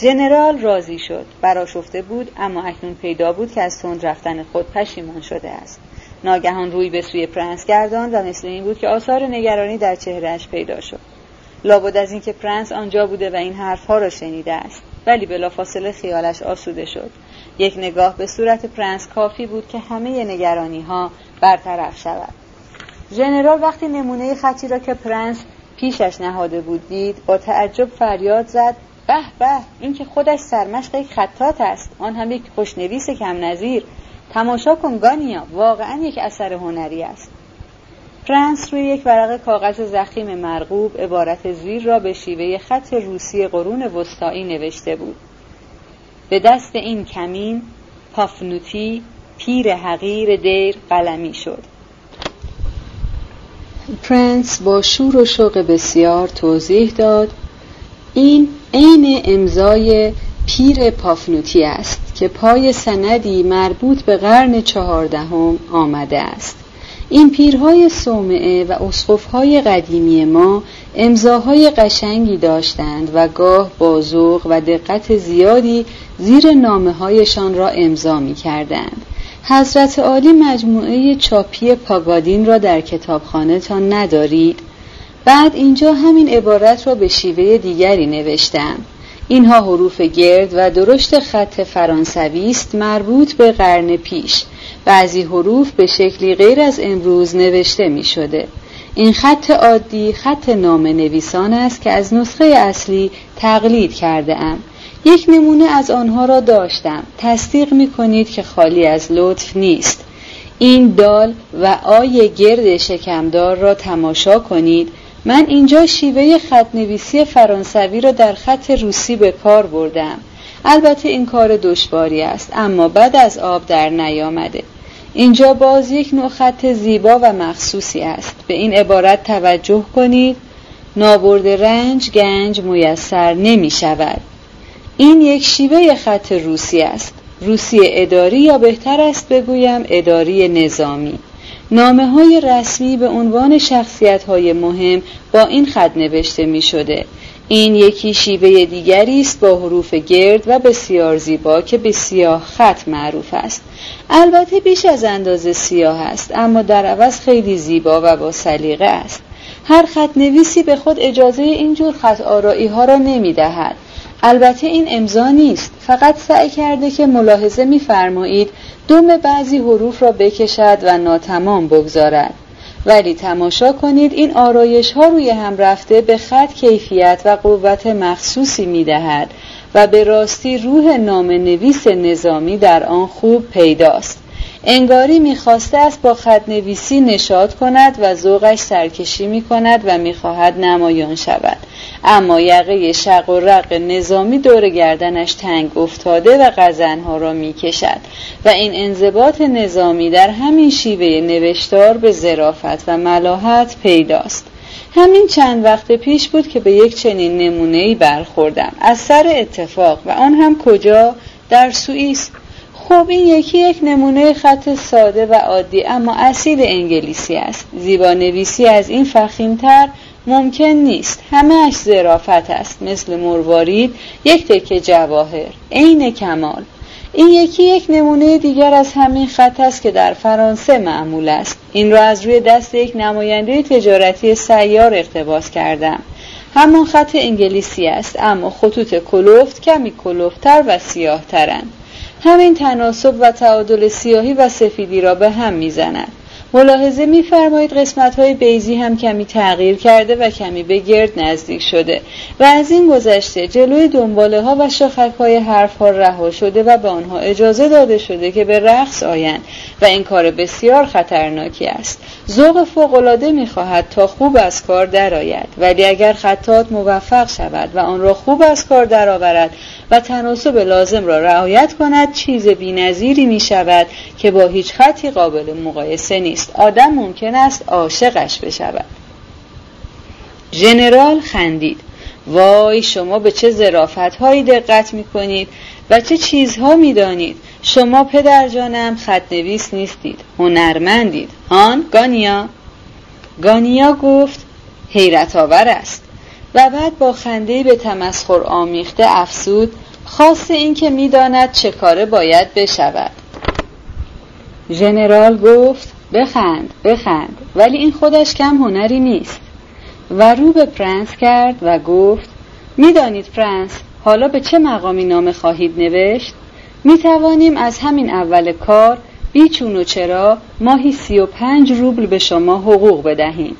ژنرال راضی شد. برآشفته بود اما اکنون پیدا بود که از تند رفتن خود پشیمان شده است. ناگهان روی به سوی پرنس گرداند و مثل این بود که آثار نگرانی در چهره‌اش پیدا شد. لابد از اینکه پرنس آنجا بوده و این حرفها را شنیده است ولی بلافاصله خیالش آسوده شد. یک نگاه به صورت پرنس کافی بود که همه نگرانی ها برطرف شود. ژنرال وقتی نمونه خطی را که پرنس پیشش نهاده بود دید با تعجب فریاد زد به به این که خودش سرمشق یک خطاط است. آن هم یک خوشنویس کم نظیر تماشا کن گانیا واقعا یک اثر هنری است. پرنس روی یک ورق کاغذ ضخیم مرغوب عبارت زیر را به شیوه خط روسی قرون وسطایی نوشته بود. به دست این کمین پافنوتی پیر حقیر دیر قلمی شد. پرنس با شور و شوق بسیار توضیح داد این عین امضای پیر پافنوتی است. که پای سندی مربوط به قرن چهاردهم آمده است این پیرهای صومعه و اسقفهای قدیمی ما امضاهای قشنگی داشتند و گاه با و دقت زیادی زیر نامه هایشان را امضا می کردند. حضرت عالی مجموعه چاپی پاگادین را در کتابخانه تا ندارید؟ بعد اینجا همین عبارت را به شیوه دیگری نوشتم اینها حروف گرد و درشت خط فرانسوی است مربوط به قرن پیش بعضی حروف به شکلی غیر از امروز نوشته می شده. این خط عادی خط نام نویسان است که از نسخه اصلی تقلید کرده ام. یک نمونه از آنها را داشتم تصدیق می کنید که خالی از لطف نیست این دال و آی گرد شکمدار را تماشا کنید من اینجا شیوه خط نویسی فرانسوی را در خط روسی به کار بردم. البته این کار دشواری است اما بعد از آب در نیامده. اینجا باز یک نوع خط زیبا و مخصوصی است. به این عبارت توجه کنید. نابرد رنج گنج میسر نمی شود. این یک شیوه خط روسی است. روسی اداری یا بهتر است بگویم اداری نظامی. نامه های رسمی به عنوان شخصیت های مهم با این خط نوشته می شده این یکی شیوه دیگری است با حروف گرد و بسیار زیبا که به سیاه خط معروف است. البته بیش از اندازه سیاه است اما در عوض خیلی زیبا و با سلیقه است. هر خط نویسی به خود اجازه اینجور خط آرایی ها را نمی دهد البته این امضا نیست. فقط سعی کرده که ملاحظه می‌فرمایید دم بعضی حروف را بکشد و ناتمام بگذارد. ولی تماشا کنید این آرایش ها روی هم رفته به خط کیفیت و قوت مخصوصی می دهد و به راستی روح نام نویس نظامی در آن خوب پیداست. انگاری می‌خواسته است با خط نویسی نشاد کند و ذوقش سرکشی می کند و می‌خواهد نمایان شود. اما یقه شق و رق نظامی دور گردنش تنگ افتاده و غزنها را می‌کشد و این انضباط نظامی در همین شیوه نوشتار به ظرافت و ملاحت پیداست. همین چند وقت پیش بود که به یک چنین نمونه‌ای برخوردم. از سر اتفاق و آن هم کجا؟ در سوئیس. خب این یکی یک نمونه خط ساده و عادی اما اصیل انگلیسی است. زیبا نویسی از این فخیمتر ممکن نیست. همهش زرافت است. مثل مروارید یک تکه جواهر. عین کمال. این یکی یک نمونه دیگر از همین خط است که در فرانسه معمول است. این را از روی دست یک نماینده تجارتی سیار اقتباس کردم. همان خط انگلیسی است اما خطوط کلوفت کمی کلوفتر و سیاهترند. همین تناسب و تعادل سیاهی و سفیدی را به هم می‌زند. ملاحظه میفرمایید قسمت های بیزی هم کمی تغییر کرده و کمی به گرد نزدیک شده و از این گذشته جلوی دنباله ها و شاخک های حرف ها رها شده و به آنها اجازه داده شده که به رقص آیند و این کار بسیار خطرناکی است. ذوق فوقالعاده می‌خواهد تا خوب از کار درآید ولی اگر خطات موفق شود و آن را خوب از کار درآورد و تناسب لازم را رعایت کند چیز بینظیری می شود که با هیچ خطی قابل مقایسه نیست. آدم ممکن است عاشقش بشود. ژنرال خندید. وای شما به چه زرافت هایی دقت می کنید و چه چیزها می دانید شما پدر جانم خط نویس نیستید هنرمندید. هان گانیا. گانیا گفت حیرت آور است. و بعد با خنده به تمسخر آمیخته افسود خاص این که می‌داند چه کاره باید بشود. ژنرال گفت بخند بخند. ولی این خودش کم هنری نیست. و رو به پرنس کرد و گفت می‌دانید پرنس حالا به چه مقامی نامه خواهید نوشت؟ می توانیم از همین اول کار بی‌چون و چرا ماهی سی و پنج روبل به شما حقوق بدهیم.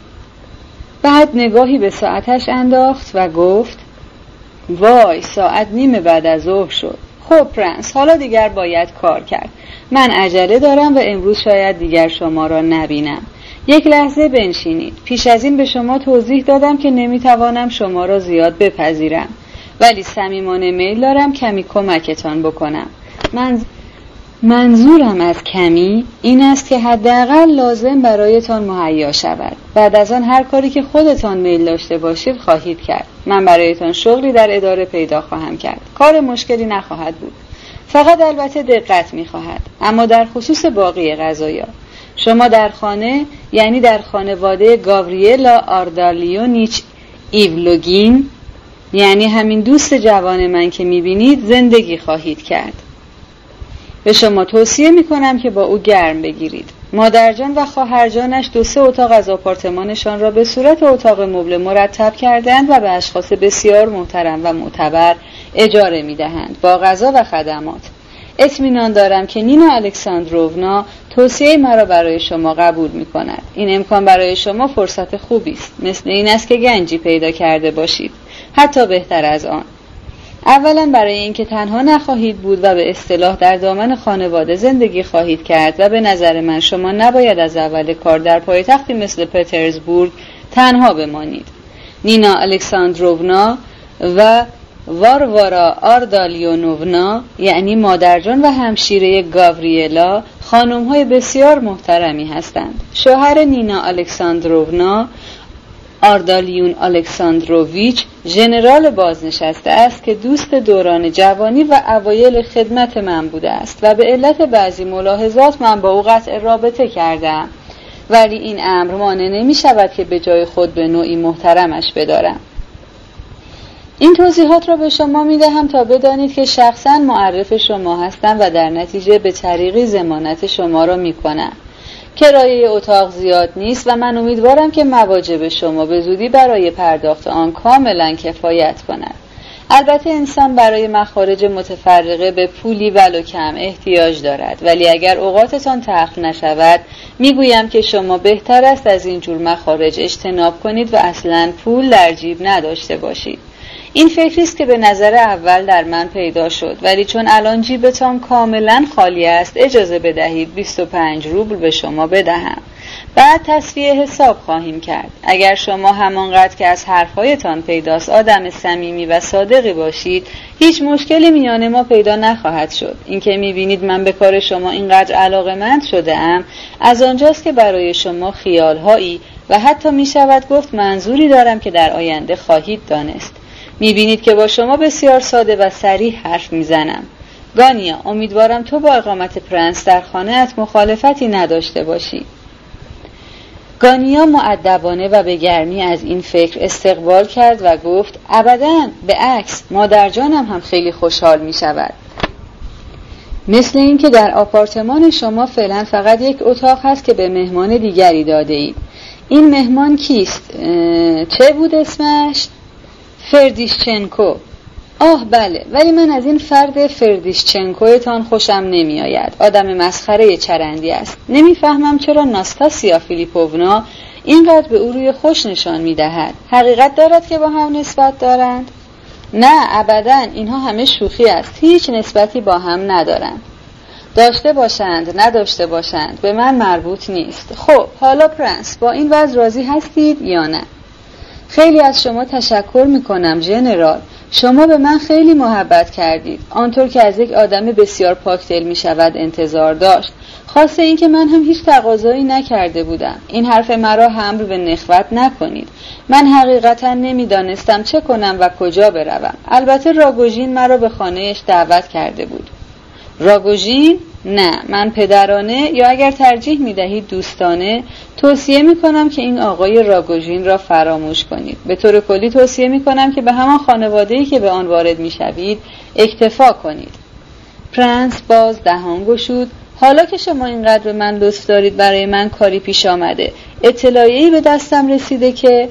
بعد نگاهی به ساعتش انداخت و گفت وای ساعت نیم بعد از ظهر شد. خب پرنس حالا دیگر باید کار کرد. من عجله دارم و امروز شاید دیگر شما را نبینم. یک لحظه بنشینید. پیش از این به شما توضیح دادم که نمی‌توانم شما را زیاد بپذیرم. ولی صمیمانه میل دارم کمی کمکتان بکنم. من منظورم از کمی این است که حداقل لازم برایتان مهیا شود. بعد از آن هر کاری که خودتان میل داشته باشید خواهید کرد. من برایتان شغلی در اداره پیدا خواهم کرد. کار مشکلی نخواهد بود. فقط البته دقت می‌خواهد اما در خصوص باقی غذایا. شما در خانه یعنی در خانواده گاوریلا آردالیونیچ ایولوگین یعنی همین دوست جوان من که می‌بینید زندگی خواهید کرد. به شما توصیه می کنم که با او گرم بگیرید. مادرجان و خواهرجانش دو سه اتاق از آپارتمانشان را به صورت اتاق مبل مرتب کردند و به اشخاص بسیار محترم و معتبر اجاره می دهند با غذا و خدمات. اطمینان دارم که نینا الکساندروونا توصیه مرا برای شما قبول می کند این امکان برای شما فرصت خوبی است. مثل این است که گنجی پیدا کرده باشید. حتی بهتر از آن. اولا برای اینکه تنها نخواهید بود و به اصطلاح در دامن خانواده زندگی خواهید کرد و به نظر من شما نباید از اول کار در پایتختی مثل پترزبورگ تنها بمانید. نینا الکساندروونا و واروارا آردالیونوونا یعنی مادرجان و همشیره گاوریلا خانم های بسیار محترمی هستند. شوهر نینا الکساندروونا آردالیون الکساندروویچ ژنرال بازنشسته است که دوست دوران جوانی و اوایل خدمت من بوده است و به علت بعضی ملاحظات من با او قطع رابطه کردم ولی این امر مانع نمی شود که به جای خود به نوعی محترمش بدارم. این توضیحات را به شما می دهم تا بدانید که شخصا معرف شما هستم و در نتیجه به طریقی زمانت شما را می کنم. کرایه اتاق زیاد نیست و من امیدوارم که مواجب شما به زودی برای پرداخت آن کاملا کفایت کند. البته انسان برای مخارج متفرقه به پولی ولو کم احتیاج دارد. ولی اگر اوقاتتان تخت نشود می‌گویم که شما بهتر است از این جور مخارج اجتناب کنید و اصلا پول در جیب نداشته باشید. این فکری است که به نظر اول در من پیدا شد ولی چون الان جیبتان کاملا خالی است اجازه بدهید 25 روبل به شما بدهم. بعد تصفیه حساب خواهیم کرد. اگر شما همانقدر که از حرفهایتان پیداست آدم صمیمی و صادقی باشید هیچ مشکلی میان ما پیدا نخواهد شد. اینکه می‌بینید من به کار شما اینقدر علاقه مند شده ام از آنجاست که برای شما خیالهایی و حتی می‌شود گفت منظوری دارم که در آینده خواهید دانست. می‌بینید که با شما بسیار ساده و سریح حرف می‌زنم گانیا امیدوارم تو با اقامت پرنس در خانه مخالفتی نداشته باشی گانیا معدبانه و به گرمی از این فکر استقبال کرد و گفت ابدا به عکس مادر جانم هم خیلی خوشحال می شود مثل اینکه در آپارتمان شما فعلا فقط یک اتاق هست که به مهمان دیگری داده اید این مهمان کیست؟ چه بود اسمش؟ فردیشچنکو. آه بله ولی من از این فرد فردیشچنکویتان خوشم نمی آید آدم مسخره چرندی است. نمی‌فهمم چرا ناستاسیا فیلیپوونا اینقدر به او روی خوش نشان می دهد حقیقت دارد که با هم نسبت دارند؟ نه ابدا. اینها همه شوخی است. هیچ نسبتی با هم ندارند. داشته باشند نداشته باشند. به من مربوط نیست. خب حالا پرنس با این وضع راضی هستید یا نه؟ خیلی از شما تشکر می کنم جنرال. شما به من خیلی محبت کردید. آنطور که از یک آدم بسیار پاکدل می شود انتظار داشت. خاصه اینکه من هم هیچ تقاضایی نکرده بودم. این حرف مرا حمل به نخوت نکنید. من حقیقتا نمی‌دانستم چه کنم و کجا بروم. البته راگوژین مرا به خانهش دعوت کرده بود. راگوژین؟ نه من پدرانه یا اگر ترجیح می دهید دوستانه توصیه می کنم که این آقای راگوژین را فراموش کنید. به طور کلی توصیه می کنم که به همان خانواده که به آن وارد می شوید اکتفا کنید. پرنس باز دهان گشود. حالا که شما اینقدر به من لطف دارید برای من کاری پیش آمده. اطلاعی به دستم رسیده که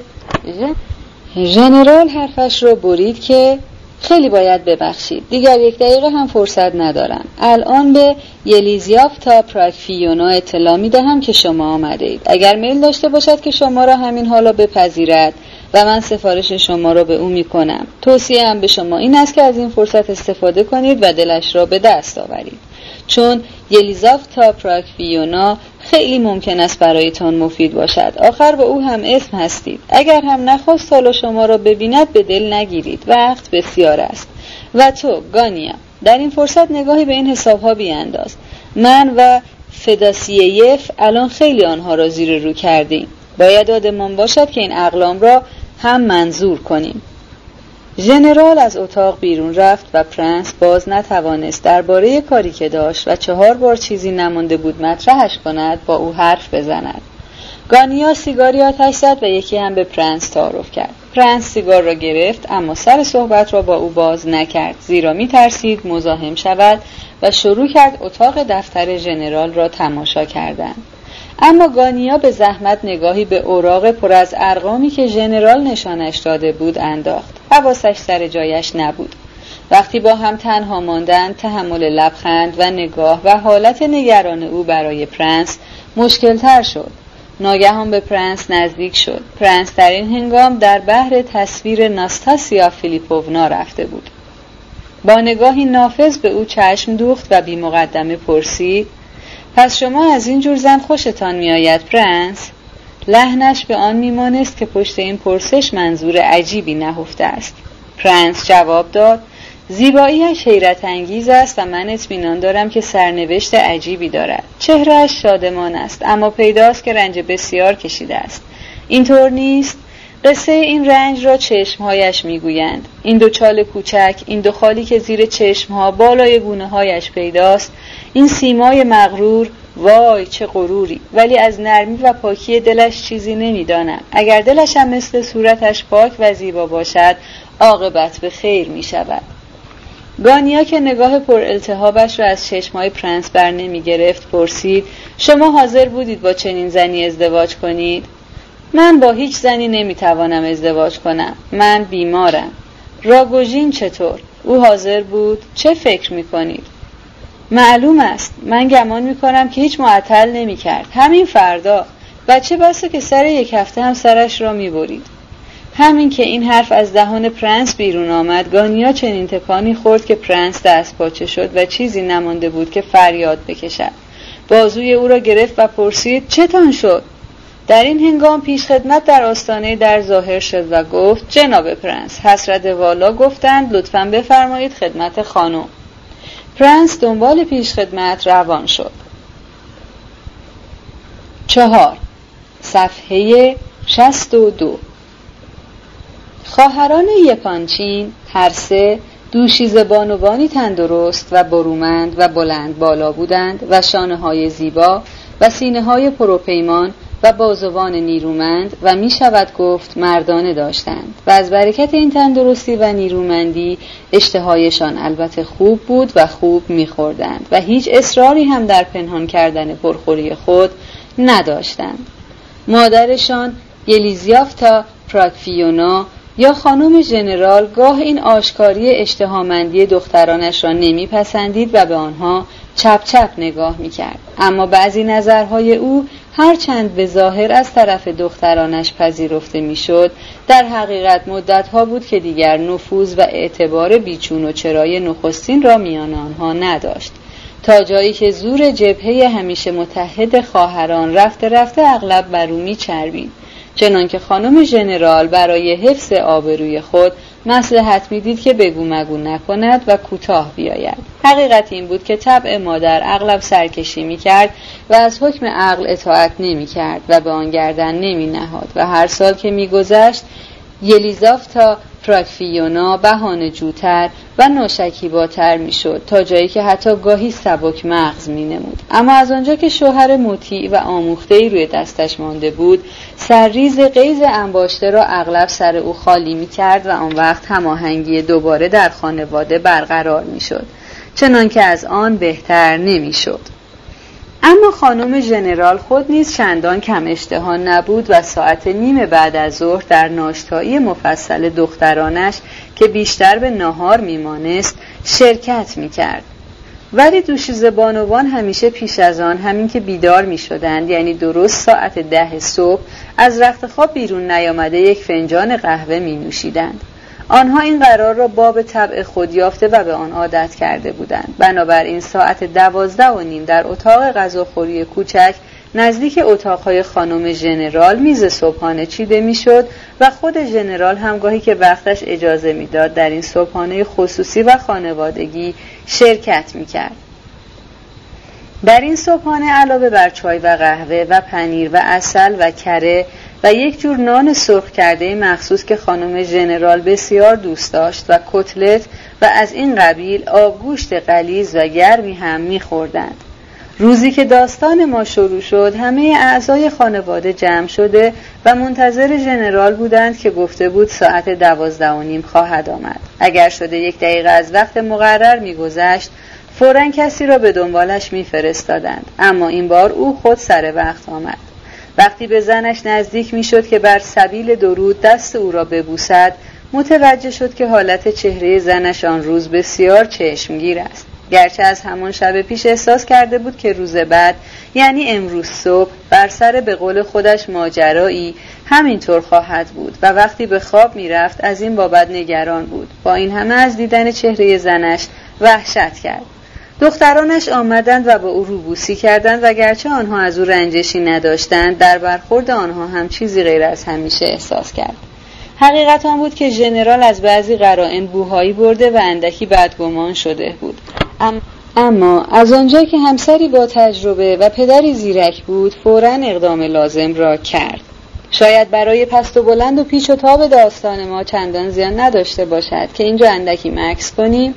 ژنرال حرفش را برید که خیلی باید ببخشید. دیگر یک دقیقه هم فرصت ندارم. الان به یلیزیاف تا پراکفیونا اطلاع می دهم که شما آمده اید. اگر میل داشته باشد که شما را همین حالا بپذیرد. و من سفارش شما را به او می کنم توصیه به شما این است که از این فرصت استفاده کنید و دلش را به دست آورید. چون یلیزاف تا پراکفیونا خیلی ممکن است برایتان مفید باشد. آخر با او هم اسم هستید. اگر هم نخواست حالا شما را ببیند به دل نگیرید وقت بسیار است. و تو گانیا در این فرصت نگاهی به این حساب ها بیانداز. من و فداسییف الان خیلی آنها را زیر رو کردیم. باید یادمان باشد که این اقلام را هم منظور کنیم. ژنرال از اتاق بیرون رفت و پرنس باز نتوانست درباره کاری که داشت و چهار بار چیزی نمانده بود مطرحش کند با او حرف بزند. گانیا سیگاری آتش زد و یکی هم به پرنس تعارف کرد. پرنس سیگار را گرفت اما سر صحبت را با او باز نکرد. زیرا می ترسید مزاحم شود و شروع کرد اتاق دفتر ژنرال را تماشا کردن. اما گانیا به زحمت نگاهی به اوراق پر از ارقامی که ژنرال نشانش داده بود انداخت. حواسش سر جایش نبود. وقتی با هم تنها ماندند تحمل لبخند و نگاه و حالت نگران او برای پرنس مشکلتر شد. ناگهان به پرنس نزدیک شد. پرنس در این هنگام در بحر تصویر ناستاسیا فیلیپوونا رفته بود. با نگاهی نافذ به او چشم دوخت و بی مقدمه پرسید پس شما از این جور زن خوشتان میآید پرنس. لحنش به آن میمانست که پشت این پرسش منظور عجیبی نهفته است. پرنس جواب داد زیباییش حیرت انگیز است و من اطمینان دارم که سرنوشت عجیبی دارد. چهرهش شادمان است اما پیداست که رنج بسیار کشیده است. اینطور نیست؟ قصه این رنج را چشمهایش می‌گویند. این دو چال کوچک این دو خالی که زیر چشمها بالای گونه هایش پیداست. این سیمای مغرور وای چه غروری! ولی از نرمی و پاکی دلش چیزی نمی‌دانم اگر دلش هم مثل صورتش پاک و زیبا باشد عاقبت به خیر می شود گانیا که نگاه پر التهابش را از چشمای پرنس بر نمی گرفت پرسید شما حاضر بودید با چنین زنی ازدواج کنید؟ من با هیچ زنی نمی توانم ازدواج کنم. من بیمارم. راگوژین چطور؟ او حاضر بود؟ چه فکر می‌کنید؟ معلوم است. من گمان می‌کنم که هیچ معطل نمی‌کرد. همین فردا. و چه بسا که سر یک هفته هم سرش را می‌برید. همین که این حرف از دهان پرنس بیرون آمد گانیا چنین تکانی خورد که پرنس دست پاچه شد و چیزی نمانده بود که فریاد بکشد. بازوی او را گرفت و پرسید چتان شد؟ در این هنگام پیش خدمت در آستانه در ظاهر شد و گفت جناب پرنس حضرت والا گفتند لطفا بفرمایید خدمت خانم. پرنس دنبال پیش خدمت روان شد. چهار صفحه شست و دو. خواهران یپانچین هر سه دوشیز بانوانی تندرست و برومند و بلند بالا بودند و شانه های زیبا و سینه های پروپیمان و بازوان نیرومند و می شود گفت مردانه داشتند. و از برکت این تندرستی و نیرومندی اشتهایشان البته خوب بود و خوب می خوردند و هیچ اصراری هم در پنهان کردن پرخوری خود نداشتند. مادرشان یلیزیافتا پراکفیونا یا خانم ژنرال گاه این آشکاری اشتهامندی دخترانش را نمیپسندید و به آنها چپ چپ نگاه می‌کرد اما بعضی نظرهای او هرچند به ظاهر از طرف دخترانش پذیرفته می‌شد در حقیقت مدتها بود که دیگر نفوذ و اعتبار بیچون و چرای نخستین را میان آنها نداشت. تا جایی که زور جبهه همیشه متحد خواهران رفته رفته اغلب بر او میچربید چنانکه خانم ژنرال برای حفظ آبروی خود مسلحت می‌دید که بگو مگو نکند و کوتاه بیاید. حقیقت این بود که طبع مادر اغلب سرکشی می‌کرد و از حکم عقل اطاعت نمی‌کرد و به آن گردن نمی نهاد و هر سال که میگذشت یلیزافتا پراکفیونا بهانه جوتر و ناشکیباتر می‌شد تا جایی که حتی گاهی سبک مغز می نمود. اما از آنجا که شوهر مطیع و آموخته ای روی دستش مانده بود سرریز قیز انباشته را اغلب سر او خالی می کرد و آن وقت هماهنگی دوباره در خانواده برقرار می شد چنان که از آن بهتر نمی شد. اما خانم ژنرال خود نیز چندان کم اشتها نبود و ساعت نیم بعد از ظهر در ناشتایی مفصل دخترانش که بیشتر به نهار میمانست شرکت می‌کرد. ولی دوشیز بانوان همیشه پیش از آن همین که بیدار می شدند یعنی درست ساعت ده صبح از رخت خواب بیرون نیامده یک فنجان قهوه می نوشیدند آنها این قرار را باب طبع خود یافته و به آن عادت کرده بودند. بنابراین ساعت دوازده و نیم در اتاق غذاخوری کوچک نزدیک اتاقهای خانم ژنرال میز صبحانه چیده می‌شد و خود ژنرال همگاهی که وقتش اجازه می‌داد در این صبحانه خصوصی و خانوادگی شرکت می‌کرد. در این صبحانه علاوه بر چای و قهوه و پنیر و اصل و کره و یک جور نان سرخ کرده مخصوص که خانم ژنرال بسیار دوست داشت و کتلت و از این قبیل آبگوشت قلیز و گرمی هم میخوردند. روزی که داستان ما شروع شد همه اعضای خانواده جمع شده و منتظر ژنرال بودند که گفته بود ساعت دوازده و نیم خواهد آمد. اگر شده یک دقیقه از وقت مقرر میگذشت فورا کسی را به دنبالش میفرستادند. اما این بار او خود سر وقت آمد. وقتی به زنش نزدیک می‌شد که بر سبیل درود دست او را ببوسد متوجه شد که حالت چهره زنش آن روز بسیار چشمگیر است. گرچه از همان شب پیش احساس کرده بود که روز بعد یعنی امروز صبح بر سر به قول خودش ماجرایی همینطور خواهد بود و وقتی به خواب می‌رفت از این بابت نگران بود. با این همه از دیدن چهره زنش وحشت کرد. دخترانش آمدند و به او روبوسی کردند و گرچه آنها از او رنجشی نداشتند در برخورد آنها هم چیزی غیر از همیشه احساس کرد. حقیقت آن بود که ژنرال از بعضی قرائن بوهایی برده و اندکی بدگمان شده بود. اما از آنجا که همسری با تجربه و پدری زیرک بود فورا اقدام لازم را کرد. شاید برای پست و بلند و پیچ و تاب داستان ما چندان زیان نداشته باشد که اینجا اندکی مکس کنیم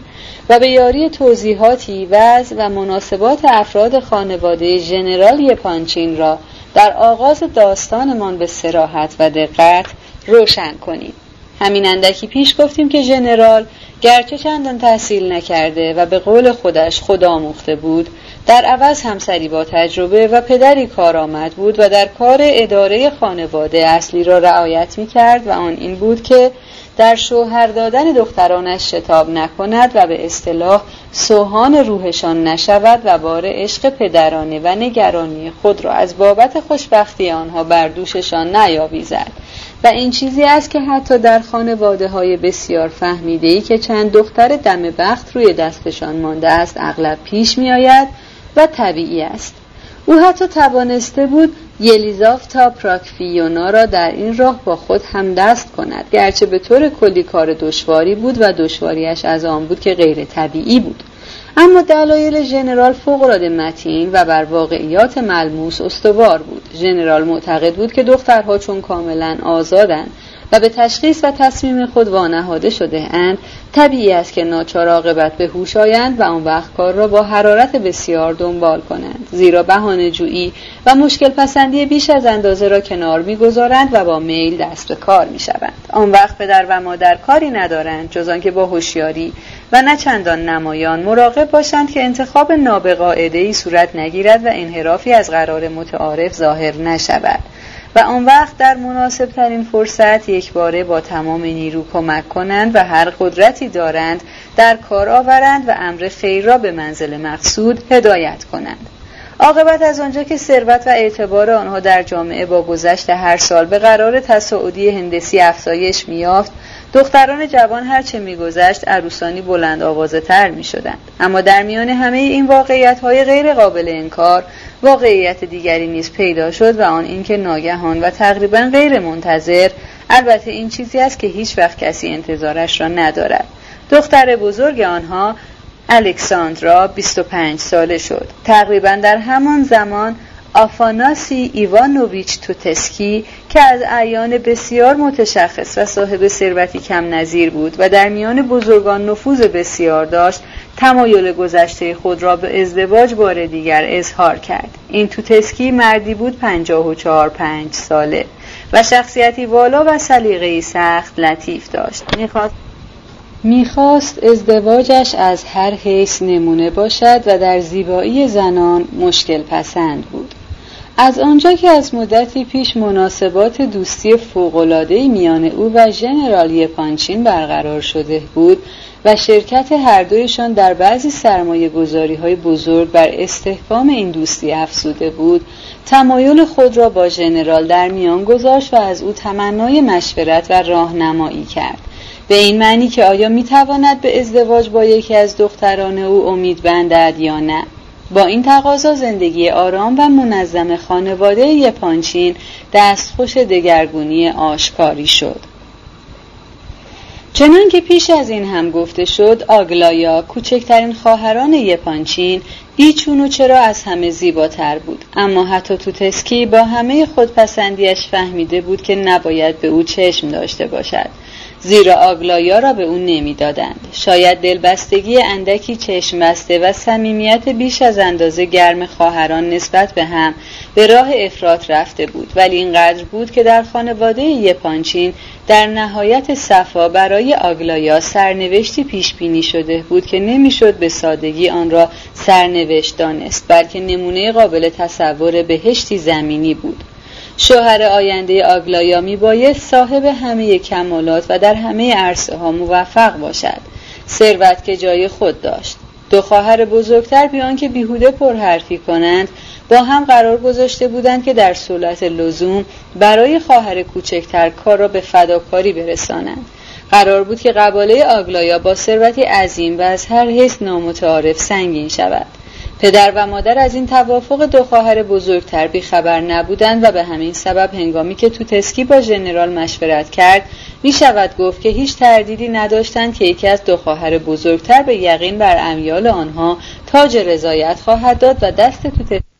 و به یاری توضیحاتی وضع و مناسبات افراد خانواده ژنرال پانچین را در آغاز داستانمان به سراحت و دقت روشن کنیم. همین اندکی پیش گفتیم که ژنرال گرچه چندان تحصیل نکرده و به قول خودش خدا مخته بود در عوض همسری با تجربه و پدری کارآمد بود و در کار اداره خانواده اصلی را رعایت می کرد و آن این بود که در شوهر دادن دخترانش شتاب نکند و به اصطلاح سوهان روحشان نشود و بار عشق پدرانه و نگرانی خود را از بابت خوشبختی آنها بر دوششان نیاویزد. و این چیزی است که حتی در خانواده های بسیار فهمیده ای که چند دختر دم بخت روی دستشان مانده است اغلب پیش می آید و طبیعی است. او حتی توانسته بود یلیزاف تا پراکفیونا را در این راه با خود هم دست کند گرچه به طور کلی کار دشواری بود و دشواریش از آن بود که غیر طبیعی بود. اما دلایل ژنرال فوقالعاده متین و بر واقعیات ملموس استوار بود. ژنرال معتقد بود که دخترها چون کاملا آزادند و به تشخیص و تصمیم خود وانهاده شده اند. طبیعی است که ناچار عاقبت به هوش آیند و آن وقت کار را با حرارت بسیار دنبال کنند. زیرا بهانه جویی و مشکل پسندی بیش از اندازه را کنار می‌گذارند و با میل دست به کار می‌شوند. آن وقت پدر و مادر کاری ندارند جز آنکه با هوشیاری و نه چندان نمایان مراقب باشند که انتخاب نابقاعده ای صورت نگیرد و انحرافی از قرار متعارف ظاهر نشود. و آن وقت در مناسب ترین فرصت یک باره با تمام نیرو کمک کنند و هر قدرتی دارند در کار آورند و امر خیر را به منزل مقصود هدایت کنند. عاقبت از آنجا که ثروت و اعتبار آنها در جامعه با گذشت هر سال به قرار تصاعدی هندسی افزایش میافت دختران جوان هرچه میگذشت عروسانی بلند آوازه تر می شدند. اما در میان همه این واقعیت های غیر قابل انکار واقعیت دیگری نیز پیدا شد و آن اینکه ناگهان و تقریبا غیر منتظر البته این چیزی است که هیچ وقت کسی انتظارش را ندارد دختر بزرگ آنها الکساندرا 25 ساله شد تقریبا در همان زمان آفاناسی ایوانوویچ توتسکی که از اعیان بسیار متشخص و صاحب ثروتی کم نظیر بود و در میان بزرگان نفوذ بسیار داشت تمایل گذشته خود را به ازدواج بار دیگر اظهار کرد. این توتسکی مردی بود پنجاه و چهار پنج ساله و شخصیتی والا و سلیقه‌ای سخت لطیف داشت. می‌خواست می‌خواست ازدواجش از هر حیث نمونه باشد و در زیبایی زنان مشکل پسند بود. از آنجا که از مدتی پیش مناسبات دوستی فوقالعادهای میان او و ژنرال یپانچین برقرار شده بود و شرکت هر دویشان در بعضی سرمایه گذاری های بزرگ بر استحکام این دوستی افزوده بود. تمایل خود را با ژنرال در میان گذاشت و از او تمنای مشورت و راهنمایی کرد. به این معنی که آیا می‌تواند به ازدواج با یکی از دختران او امید بندد یا نه؟ با این تقاضا زندگی آرام و منظم خانواده یپانچین دستخوش دگرگونی آشکاری شد. چنان که پیش از این هم گفته شد آگلایا کوچکترین خواهران یپانچین بیچون و چرا از همه زیباتر بود. اما حتی توتسکی با همه خودپسندیش فهمیده بود که نباید به او چشم داشته باشد. زیرا آگلایا را به او نمی‌دادند. شاید دلبستگی اندکی چشم بسته و صمیمیت بیش از اندازه گرم خواهران نسبت به هم به راه افراط رفته بود. ولی اینقدر بود که در خانواده یپانچین در نهایت صفا برای آگلایا سرنوشتی پیش بینی شده بود که نمی‌شد به سادگی آن را سرنوشت دانست بلکه نمونه قابل تصور بهشتی زمینی بود. شوهر آینده آگلایا می باید صاحب همه کمالات و در همه عرصه ها موفق باشد. ثروت که جای خود داشت. دو خواهر بزرگتر بیان که بیهوده پرحرفی کنند با هم قرار گذاشته بودند که در صورت لزوم برای خواهر کوچکتر کار را به فداکاری برسانند. قرار بود که قباله آگلایا با ثروتی عظیم و از هر حس نامتعارف سنگین شود. پدر و مادر از این توافق دو خواهر بزرگتر خبر نبودند و به همین سبب هنگامی که توتسکی با ژنرال مشورت کرد می شود گفت که هیچ تردیدی نداشتند که یکی از دو خواهر بزرگتر به یقین بر امیال آنها تاج رضایت خواهد داد و دست توتسکی